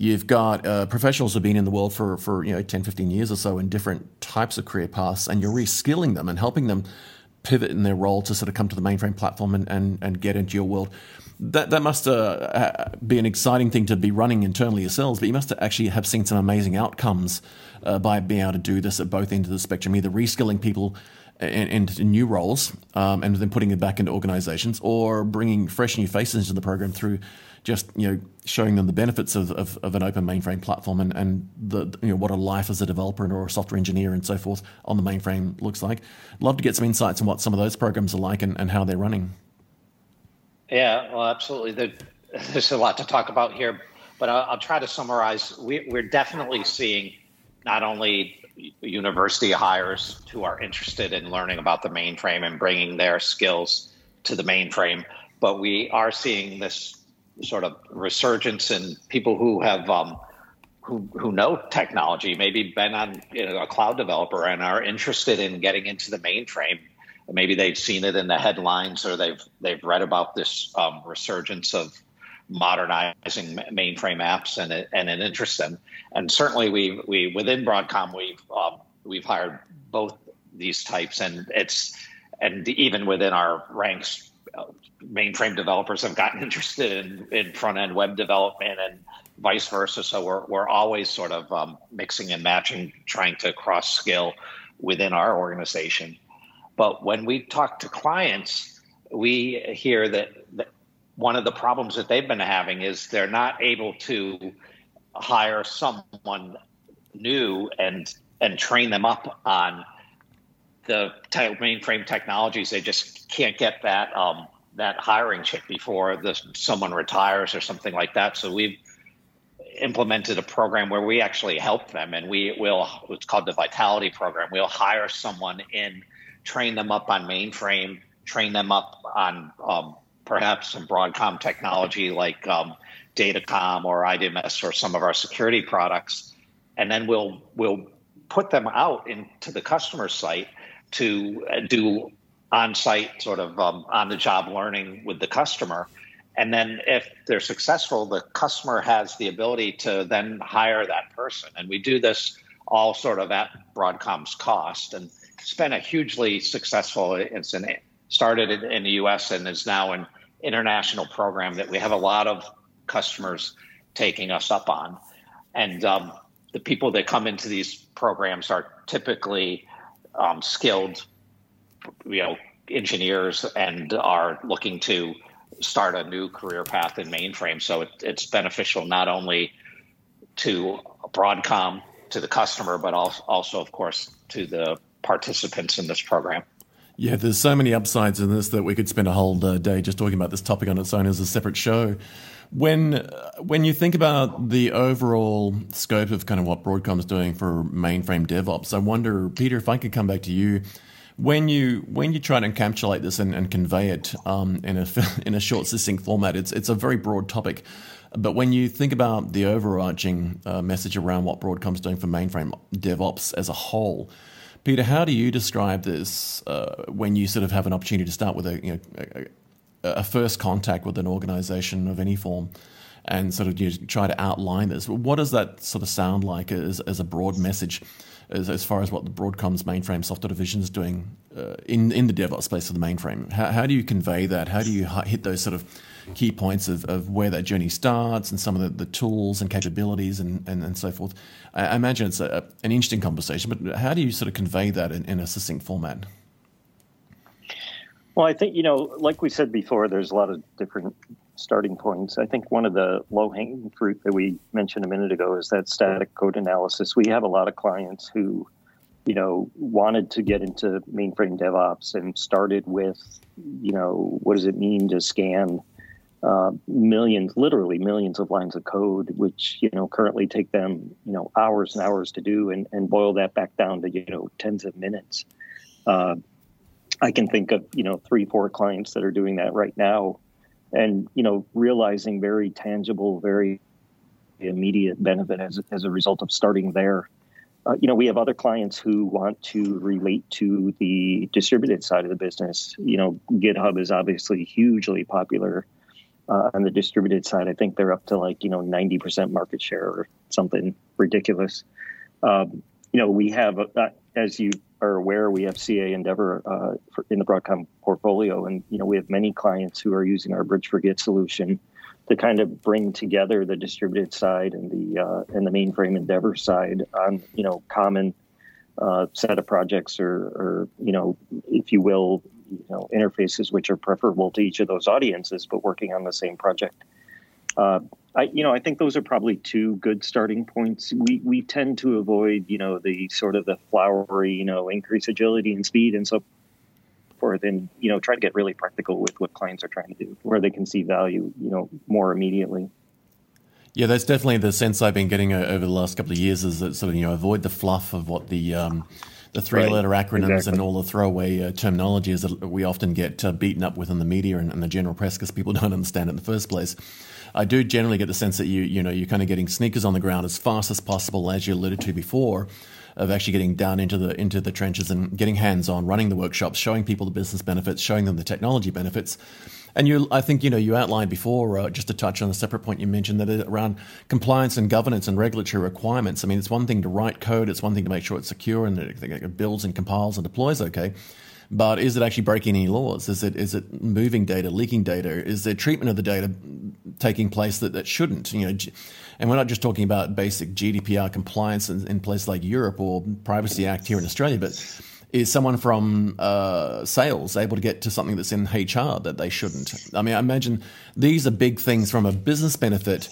S2: You've got uh, professionals who've been in the world for, for you know 10, 15 years or so in different types of career paths, and you're reskilling them and helping them pivot in their role to sort of come to the mainframe platform and, and, and get into your world. That that must uh, be an exciting thing to be running internally yourselves, but you must actually have seen some amazing outcomes uh, by being able to do this at both ends of the spectrum, either reskilling people into new roles um, and then putting them back into organizations or bringing fresh new faces into the program through just you know showing them the benefits of, of, of, an open mainframe platform and, and the you know what a life as a developer or a software engineer and so forth on the mainframe looks like. Love to get some insights on what some of those programs are like and, and how they're running.
S3: Yeah, well, absolutely. There, there's a lot to talk about here, but I'll, try to summarize. We, we're definitely seeing not only university hires who are interested in learning about the mainframe and bringing their skills to the mainframe, but we are seeing this sort of resurgence in people who have um, who who know technology, maybe been on you know, a cloud developer and are interested in getting into the mainframe maybe they've seen it in the headlines or they've they've read about this um, resurgence of modernizing mainframe apps and it, and it interests them. And certainly we we within Broadcom we've um, we've hired both these types and it's and even within our ranks uh, mainframe developers have gotten interested in, in front end web development and vice versa. So we're, we're always sort of um, mixing and matching, trying to cross skill within our organization. But when we talk to clients, we hear that, that one of the problems that they've been having is they're not able to hire someone new and and train them up on the mainframe technologies. They just can't get that um, that hiring check before the, someone retires or something like that. So we've implemented a program where we actually help them, and we will. It's called the Vitality Program. We'll hire someone in, train them up on mainframe, train them up on um, perhaps some Broadcom technology like um, Datacom or IDMS or some of our security products, and then we'll we'll put them out into the customer site to do on-site sort of um, on-the-job learning with the customer and then if they're successful, the customer has the ability to then hire that person. And we do this all sort of at Broadcom's cost. And it's been a hugely successful, it's an, started in the US and is now an international program that we have a lot of customers taking us up on. And um, the people that come into these programs are typically um, skilled, you know, engineers and are looking to start a new career path in mainframe. So it, it's beneficial not only to Broadcom, to the customer, but also, also, of course, to the participants in this program.
S2: Yeah, there's so many upsides in this that we could spend a whole uh, day just talking about this topic on its own as a separate show. When when you think about the overall scope of kind of what Broadcom's doing for mainframe DevOps, I wonder, Peter, if I could come back to you when you when you try to encapsulate this and, and convey it um, in a in a short, succinct format, it's it's a very broad topic. But when you think about the overarching uh, message around what Broadcom's doing for mainframe DevOps as a whole, Peter, how do you describe this uh, when you sort of have an opportunity to start with a, you know, a, a first contact with an organization of any form? and sort of you try to outline this. What does that sort of sound like as, as a broad message as, as far as what the Broadcom's mainframe software division is doing uh, in, in the DevOps space of the mainframe? How, how do you convey that? How do you hit those sort of key points of, of where that journey starts and some of the, the tools and capabilities and, and, and so forth? I, I imagine it's a, an interesting conversation, but how do you sort of convey that in, in a succinct format?
S1: Well, I think, you know, like we said before, there's a lot of different starting points. I think one of the low hanging fruit that we mentioned a minute ago is that static code analysis. We have a lot of clients who, you know, wanted to get into mainframe DevOps and started with, you know, what does it mean to scan uh, millions, literally millions of lines of code, which, you know, currently take them, you know, hours and hours to do and, and boil that back down to, you know, tens of minutes. Uh, I can think of, you know, three, four clients that are doing that right now and you know realizing very tangible very immediate benefit as, as a result of starting there. Uh, you know we have other clients who want to relate to the distributed side of the business. You know github is obviously hugely popular uh, on the distributed side. I think they're up to like you know 90% market share or something ridiculous. Um, you know we have uh, as you are aware, we have CA Endevor uh, for, in the Broadcom portfolio, and you know we have many clients who are using our Bridge for Git solution to kind of bring together the distributed side and the uh, and the mainframe Endevor side on you know common uh, set of projects or, or you know if you will you know interfaces which are preferable to each of those audiences, but working on the same project. Uh, I, you know, I think those are probably two good starting points. We we tend to avoid, you know, the sort of the flowery, you know, increase agility and speed and so forth, and you know, try to get really practical with what clients are trying to do, where they can see value, you know, more immediately.
S2: Yeah, that's definitely the sense I've been getting over the last couple of years. Is that sort of you know avoid the fluff of what the um, the three-letter right. acronyms exactly. and all the throwaway uh, terminology is that we often get uh, beaten up with in the media and, and the general press because people don't understand it in the first place. I do generally get the sense that you you know you're kind of getting sneakers on the ground as fast as possible, as you alluded to before. of actually getting down into the into the trenches and getting hands on, running the workshops, showing people the business benefits, showing them the technology benefits. And you, I think, you know, you outlined before, uh, just to touch on a separate point you mentioned that around compliance and governance and regulatory requirements. I mean, it's one thing to write code, it's one thing to make sure it's secure and it, it builds and compiles and deploys okay. But is it actually breaking any laws? Is it is it moving data, leaking data? Is there treatment of the data taking place that, that shouldn't? You know, and we're not just talking about basic GDPR compliance in, in places like Europe or Privacy Act here in Australia, but is someone from uh, sales able to get to something that's in HR that they shouldn't? I mean, I imagine these are big things from a business benefit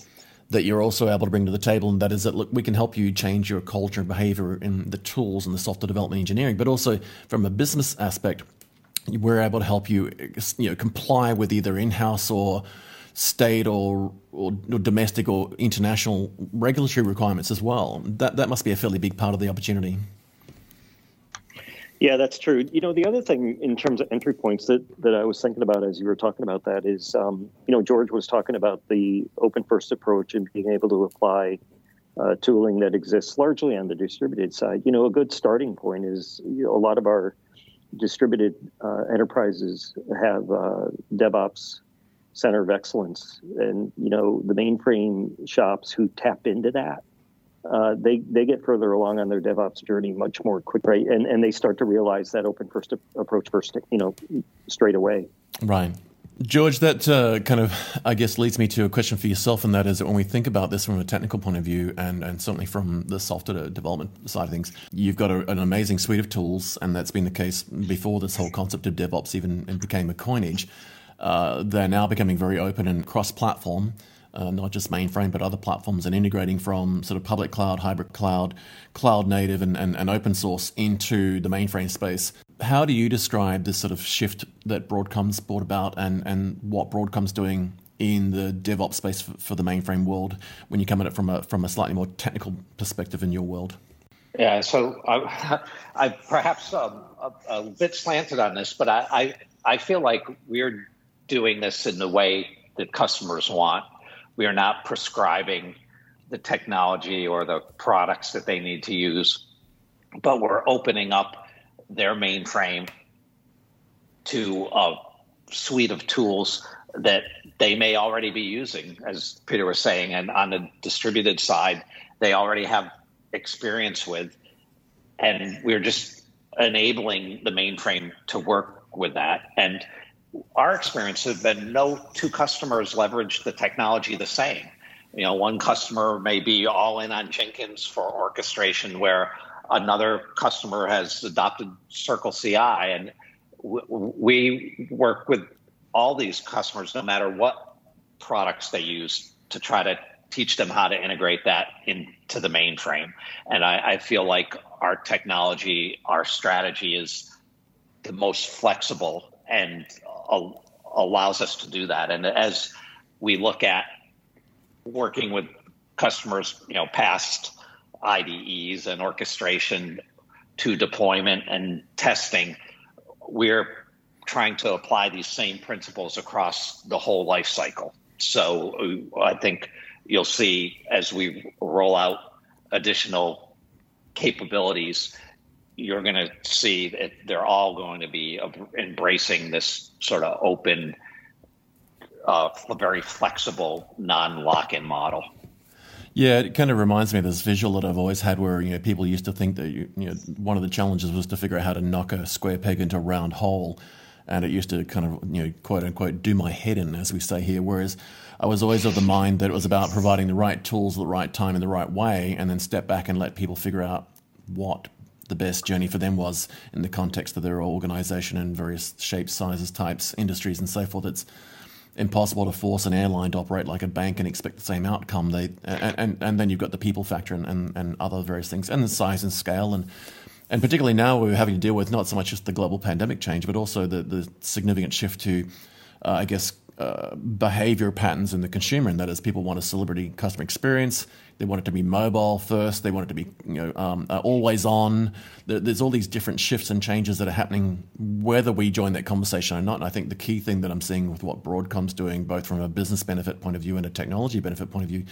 S2: that you're also able to bring to the table, and that is that look, we can help you change your culture and behavior in the tools and the software development engineering, but also from a business aspect, we're able to help you, you know, comply with either in-house or state or, or, or domestic or international regulatory requirements as well. That that must be a fairly big part of the opportunity.
S1: Yeah, that's true. You know, the other thing in terms of entry points that, that I was thinking about as you were talking about that is, um, you know, George was talking about the open first approach and being able to apply uh, tooling that exists largely on the distributed side. You know, a good starting point is you know, a lot of our distributed uh, enterprises have uh, DevOps center of excellence, and you know, the mainframe shops who tap into that uh, they they get further along on their DevOps journey much more quickly, right? and and they start to realize that open first approach first, you know, straight away.
S2: Right. George, that uh, kind of, I guess, leads me to a question for yourself, and that is that when we think about this from a technical point of view, and, and certainly from the software development side of things, you've got a, an amazing suite of tools, and that's been the case before this whole concept of DevOps even became a coinage. Uh, they're now becoming very open and cross platform uh, not just mainframe, but other platforms, and integrating from sort of public cloud, hybrid cloud, cloud native, and, and, and open source into the mainframe space. How do you describe this sort of shift that Broadcom's brought about and, and what Broadcom's doing in the DevOps space for, for the mainframe world when you come at it from a, from a slightly more technical perspective in your world?
S3: Yeah, so I, I perhaps um, a, a, bit slanted on this, but I, I, I feel like we're doing this in the way that customers want we are not prescribing the technology or the products that they need to use, but we're opening up their mainframe to a suite of tools that they may already be using, as Peter was saying, and on the distributed side, they already have experience with. And we're just enabling the mainframe to work with that. And our experience has been no two customers leverage the technology the same. You know, one customer may be all in on Jenkins for orchestration, where another customer has adopted Circle CI, and we work with all these customers, no matter what products they use, to try to teach them how to integrate that into the mainframe. And I, I feel like our technology, our strategy is the most flexible and allows us to do that. And as we look at working with customers, you know, past IDEs and orchestration to deployment and testing, we're trying to apply these same principles across the whole life cycle. So I think you'll see as we roll out additional capabilities you're going to see that they're all going to be embracing this sort of open, uh, very flexible, non-lock-in model.
S2: Yeah, it kind of reminds me of this visual that I've always had, where you know people used to think that you, you know one of the challenges was to figure out how to knock a square peg into a round hole, and it used to kind of you know quote unquote do my head in, as we say here. Whereas I was always of the mind that it was about providing the right tools at the right time in the right way, and then step back and let people figure out what the best journey for them was in the context of their organization and various shapes, sizes, types, industries, and so forth. It's impossible to force an airline to operate like a bank and expect the same outcome. They and and, and then you've got the people factor and, and, and other various things, and the size and scale, and and particularly now we're having to deal with not so much just the global pandemic change, but also the the significant shift to, uh, I guess, uh, behavior patterns in the consumer, and that is people want a celebrity customer experience. They want it to be mobile first. They want it to be you know um, uh, always on. There's all these different shifts and changes that are happening, whether we join that conversation or not. And I think the key thing that I'm seeing with what Broadcom's doing, both from a business benefit point of view and a technology benefit point of view,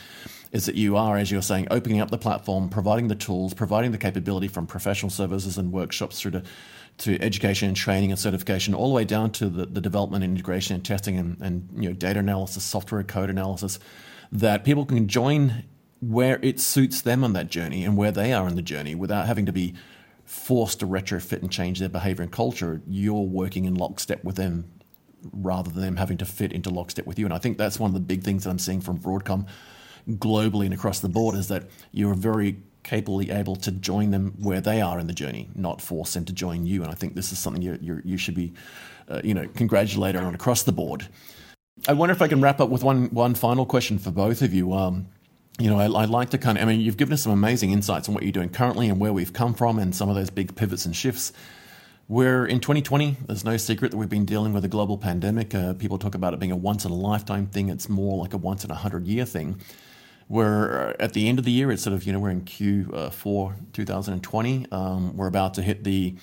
S2: is that you are, as you're saying, opening up the platform, providing the tools, providing the capability from professional services and workshops through to to education and training and certification, all the way down to the, the development, and integration, and testing, and, and you know data analysis, software code analysis, that people can join where it suits them on that journey and where they are in the journey without having to be forced to retrofit and change their behavior and culture. You're working in lockstep with them rather than them having to fit into lockstep with you. And I think that's one of the big things that I'm seeing from Broadcom globally and across the board is that you're very capably able to join them where they are in the journey, not force them to join you. And I think this is something you you you should be, uh, you know, congratulated on across the board. I wonder if I can wrap up with one one final question for both of you. Um, you know, I, would like to kind of, I mean, you've given us some amazing insights on what you're doing currently and where we've come from and some of those big pivots and shifts. We're in 2020, there's no secret that we've been dealing with a global pandemic. Uh, people talk about it being a once in a lifetime thing, it's more like a once in a hundred year thing. We're uh, at the end of the year, it's sort of, you know, we're in Q4 uh, 2020. Um, we're about to hit the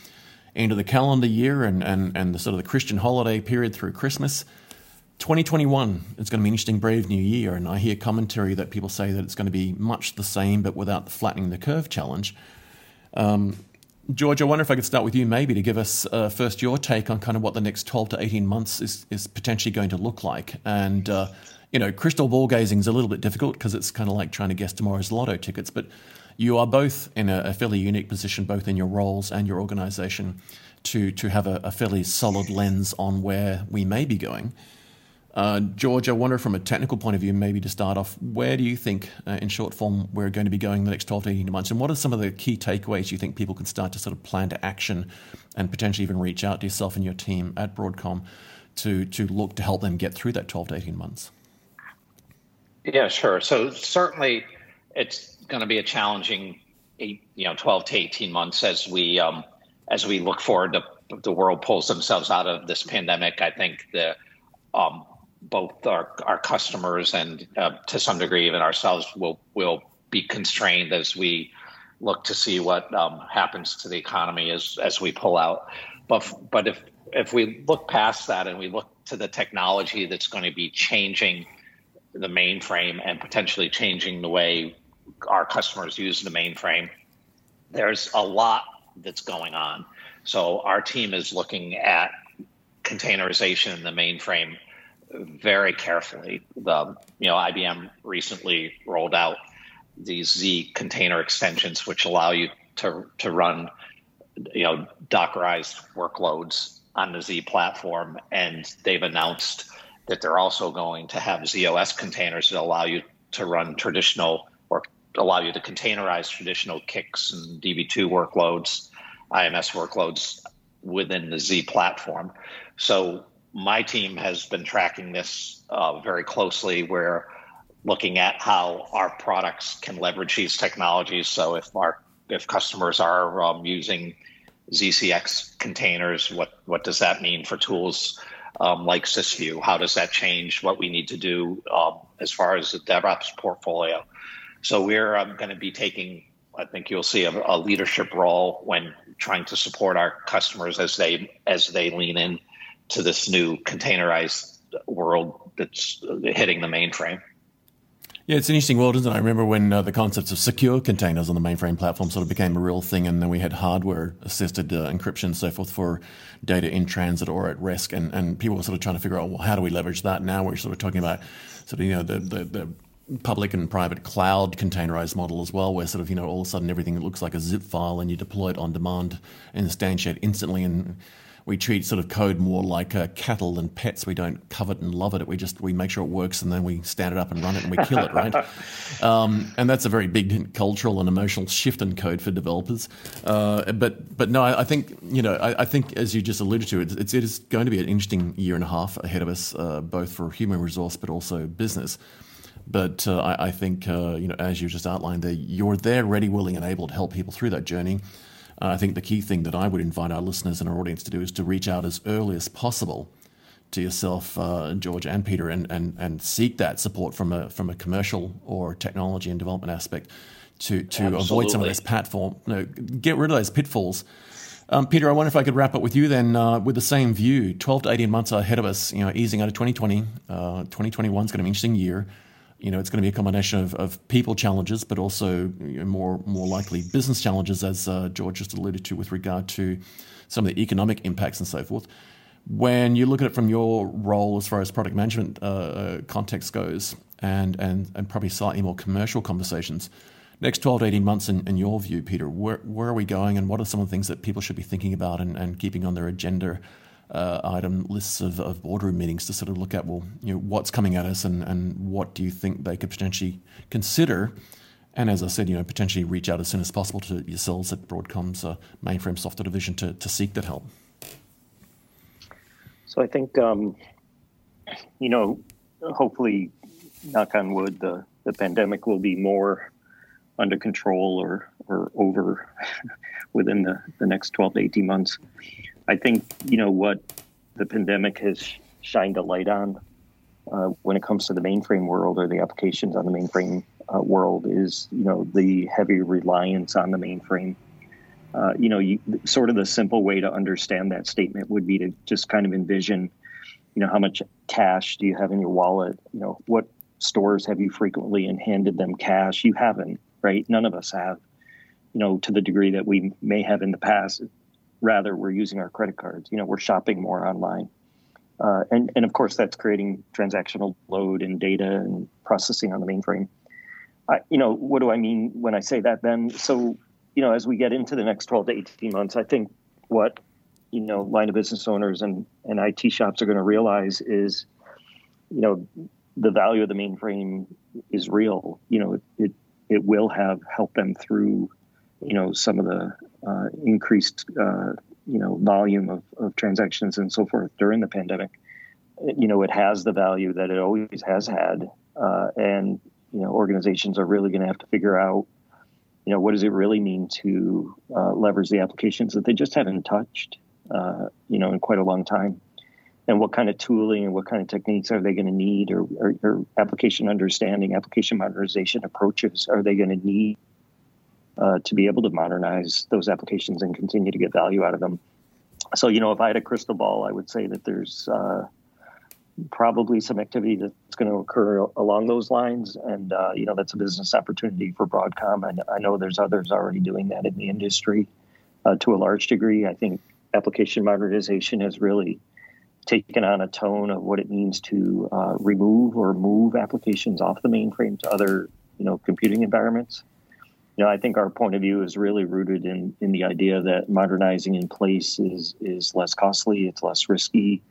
S2: end of the calendar year and, and, and the sort of the Christian holiday period through Christmas. 2021 it's going to be an interesting, brave new year, and I hear commentary that people say that it's going to be much the same, but without the flattening the curve challenge. Um, George, I wonder if I could start with you, maybe to give us uh, first your take on kind of what the next 12 to 18 months is, is potentially going to look like. And, uh, you know, crystal ball gazing is a little bit difficult because it's kind of like trying to guess tomorrow's lotto tickets, but you are both in a, a fairly unique position, both in your roles and your organization, to, to have a, a fairly solid lens on where we may be going. Uh, George, I wonder from a technical point of view, maybe to start off, where do you think, uh, in short form, we're going to be going the next 12 to 18 months? And what are some of the key takeaways you think people can start to sort of plan to action and potentially even reach out to yourself and your team at Broadcom to, to look to help them get through that 12 to 18 months?
S3: Yeah, sure. So certainly it's going to be a challenging eight, you know, 12 to 18 months as we, um, as we look forward to the world pulls themselves out of this pandemic. I think the, um, both our, our customers and uh, to some degree even ourselves will will be constrained as we look to see what um, happens to the economy as as we pull out. But but if if we look past that and we look to the technology that's going to be changing the mainframe and potentially changing the way our customers use the mainframe, there's a lot that's going on. So our team is looking at containerization in the mainframe very carefully. The you know IBM recently rolled out these Z container extensions, which allow you to to run you know Dockerized workloads on the Z platform, and they've announced that they're also going to have ZOS containers that allow you to run traditional or allow you to containerize traditional CICS and DB2 workloads, IMS workloads within the Z platform. So my team has been tracking this uh, very closely. We're looking at how our products can leverage these technologies. So if our if customers are um, using ZCX containers, what what does that mean for tools um, like SysView? How does that change what we need to do um, as far as the DevOps portfolio? So we're um, going to be taking, I think you'll see a, a leadership role when trying to support our customers as they as they lean in to this new containerized world that's hitting the mainframe.
S2: Yeah, it's an interesting world, isn't it? I remember when uh, the concepts of secure containers on the mainframe platform sort of became a real thing, and then we had hardware assisted uh, encryption and so forth for data in transit or at risk, and, and people were sort of trying to figure out, well, how do we leverage that? Now we're sort of talking about sort of, you know, the, the, the public and private cloud containerized model as well, where sort of, you know, all of a sudden everything looks like a zip file and you deploy it on demand in the stand instantly and we treat sort of code more like uh, cattle and pets. We don't covet and love it. We just we make sure it works and then we stand it up and run it and we kill it, right? Um, and that's a very big cultural and emotional shift in code for developers. Uh, but but no, I, I, think you know I, I, think as you just alluded to, it, it's it is going to be an interesting year and a half ahead of us, uh, both for human resource but also business. But uh, I, I, think uh, you know as you just outlined there, you're there, ready, willing, and able to help people through that journey. Uh, I think the key thing that I would invite our listeners and our audience to do is to reach out as early as possible to yourself, uh, George and Peter, and, and, and seek that support from a from a commercial or technology and development aspect to to avoid some of this platform, you know, get rid of those pitfalls. Um, Peter, I wonder if I could wrap up with you then uh, with the same view. 12 to 18 months ahead of us, you know, easing out of 2020. Uh, 2021 is going to be an interesting year. You know, it's going to be a combination of, of people challenges, but also you know, more more likely business challenges, as uh, George just alluded to, with regard to some of the economic impacts and so forth. When you look at it from your role as far as product management uh, uh, context goes, and, and and probably slightly more commercial conversations, next 12 to 18 months, in, in your view, Peter, where, where are we going and what are some of the things that people should be thinking about and, and keeping on their agenda uh, item lists of, of boardroom meetings to sort of look at, well, you know, what's coming at us and, and what do you think they could potentially consider? And as I said, you know, potentially reach out as soon as possible to yourselves at Broadcom's uh, mainframe software division to, to seek that help.
S1: So I think, um, you know, hopefully, knock on wood, the, the pandemic will be more under control or or over within the, the next 12 to 18 months. I think you know what the pandemic has shined a light on uh, when it comes to the mainframe world or the applications on the mainframe uh, world is you know the heavy reliance on the mainframe. Uh, you know, you, sort of the simple way to understand that statement would be to just kind of envision, you know, how much cash do you have in your wallet? You know, what stores have you frequently and handed them cash? You haven't right? None of us have, you know, to the degree that we may have in the past. Rather, we're using our credit cards. You know, we're shopping more online. Uh, and, and of course, that's creating transactional load and data and processing on the mainframe. I, you know, what do I mean when I say that then? So, you know, as we get into the next 12 to 18 months, I think what, you know, line of business owners and, and IT shops are going to realize is, you know, the value of the mainframe is real. You know, it, it it will have helped them through, you know, some of the uh, increased, uh, you know, volume of, of transactions and so forth during the pandemic. You know, it has the value that it always has had, uh, and you know, organizations are really going to have to figure out, you know, what does it really mean to uh, leverage the applications that they just haven't touched, uh, you know, in quite a long time and what kind of tooling and what kind of techniques are they going to need or, or, or, application understanding application modernization approaches are they going to need uh, to be able to modernize those applications and continue to get value out of them. So you know if i had a crystal ball i would say that there's uh, probably some activity that's going to occur along those lines. And uh, you know that's a business opportunity for broadcom. And i know there's others already doing that in the industry uh, to a large degree. I think application modernization has really taken on a tone of what it means to uh, remove or move applications off the mainframe to other you know computing environments. Know, I think our point of view is really rooted in in the idea that modernizing in place is is less costly, it's less risky.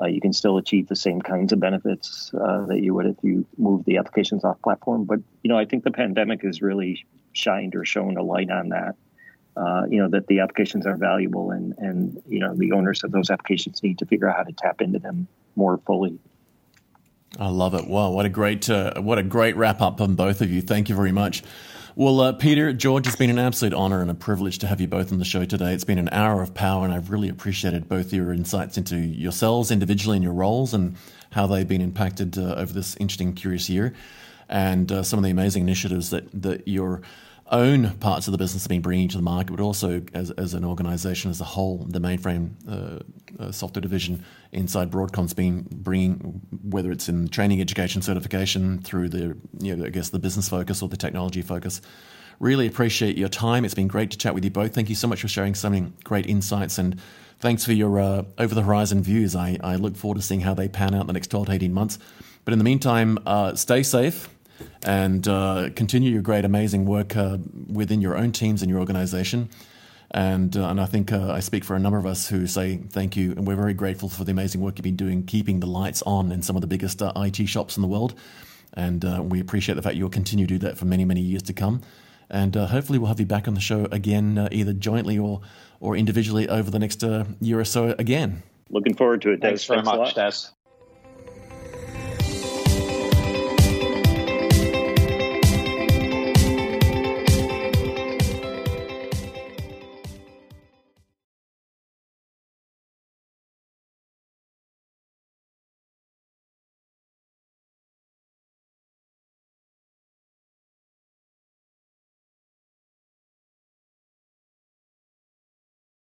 S1: Uh, you can still achieve the same kinds of benefits uh, that you would if you move the applications off platform. But you know, I think the pandemic has really shined or shown a light on that uh, you know that the applications are valuable and and you know the owners of those applications need to figure out how to tap into them more fully.
S2: I love it. Wow, what a great uh, what a great wrap up on both of you. Thank you very much. Well, uh, Peter, George, it's been an absolute honor and a privilege to have you both on the show today. It's been an hour of power, and I've really appreciated both your insights into yourselves individually and your roles and how they've been impacted uh, over this interesting, curious year, and uh, some of the amazing initiatives that that you're own parts of the business have been bringing to the market, but also as, as an organisation as a whole, the mainframe uh, uh, software division inside Broadcom's been bringing, whether it's in training, education, certification, through the you know, I guess the business focus or the technology focus. Really appreciate your time. It's been great to chat with you both. Thank you so much for sharing so many great insights and thanks for your uh, over the horizon views. I, I look forward to seeing how they pan out in the next 12 to 18 months. But in the meantime, uh, stay safe and uh, continue your great, amazing work uh, within your own teams and your organization. And, uh, and I think uh, I speak for a number of us who say thank you, and we're very grateful for the amazing work you've been doing, keeping the lights on in some of the biggest uh, IT shops in the world. And uh, we appreciate the fact you'll continue to do that for many, many years to come. And hopefully, we'll have you back on the show again, either jointly or, or individually over the next year or so again.
S1: Looking forward to it.
S3: Thanks, Thanks very much, Dez.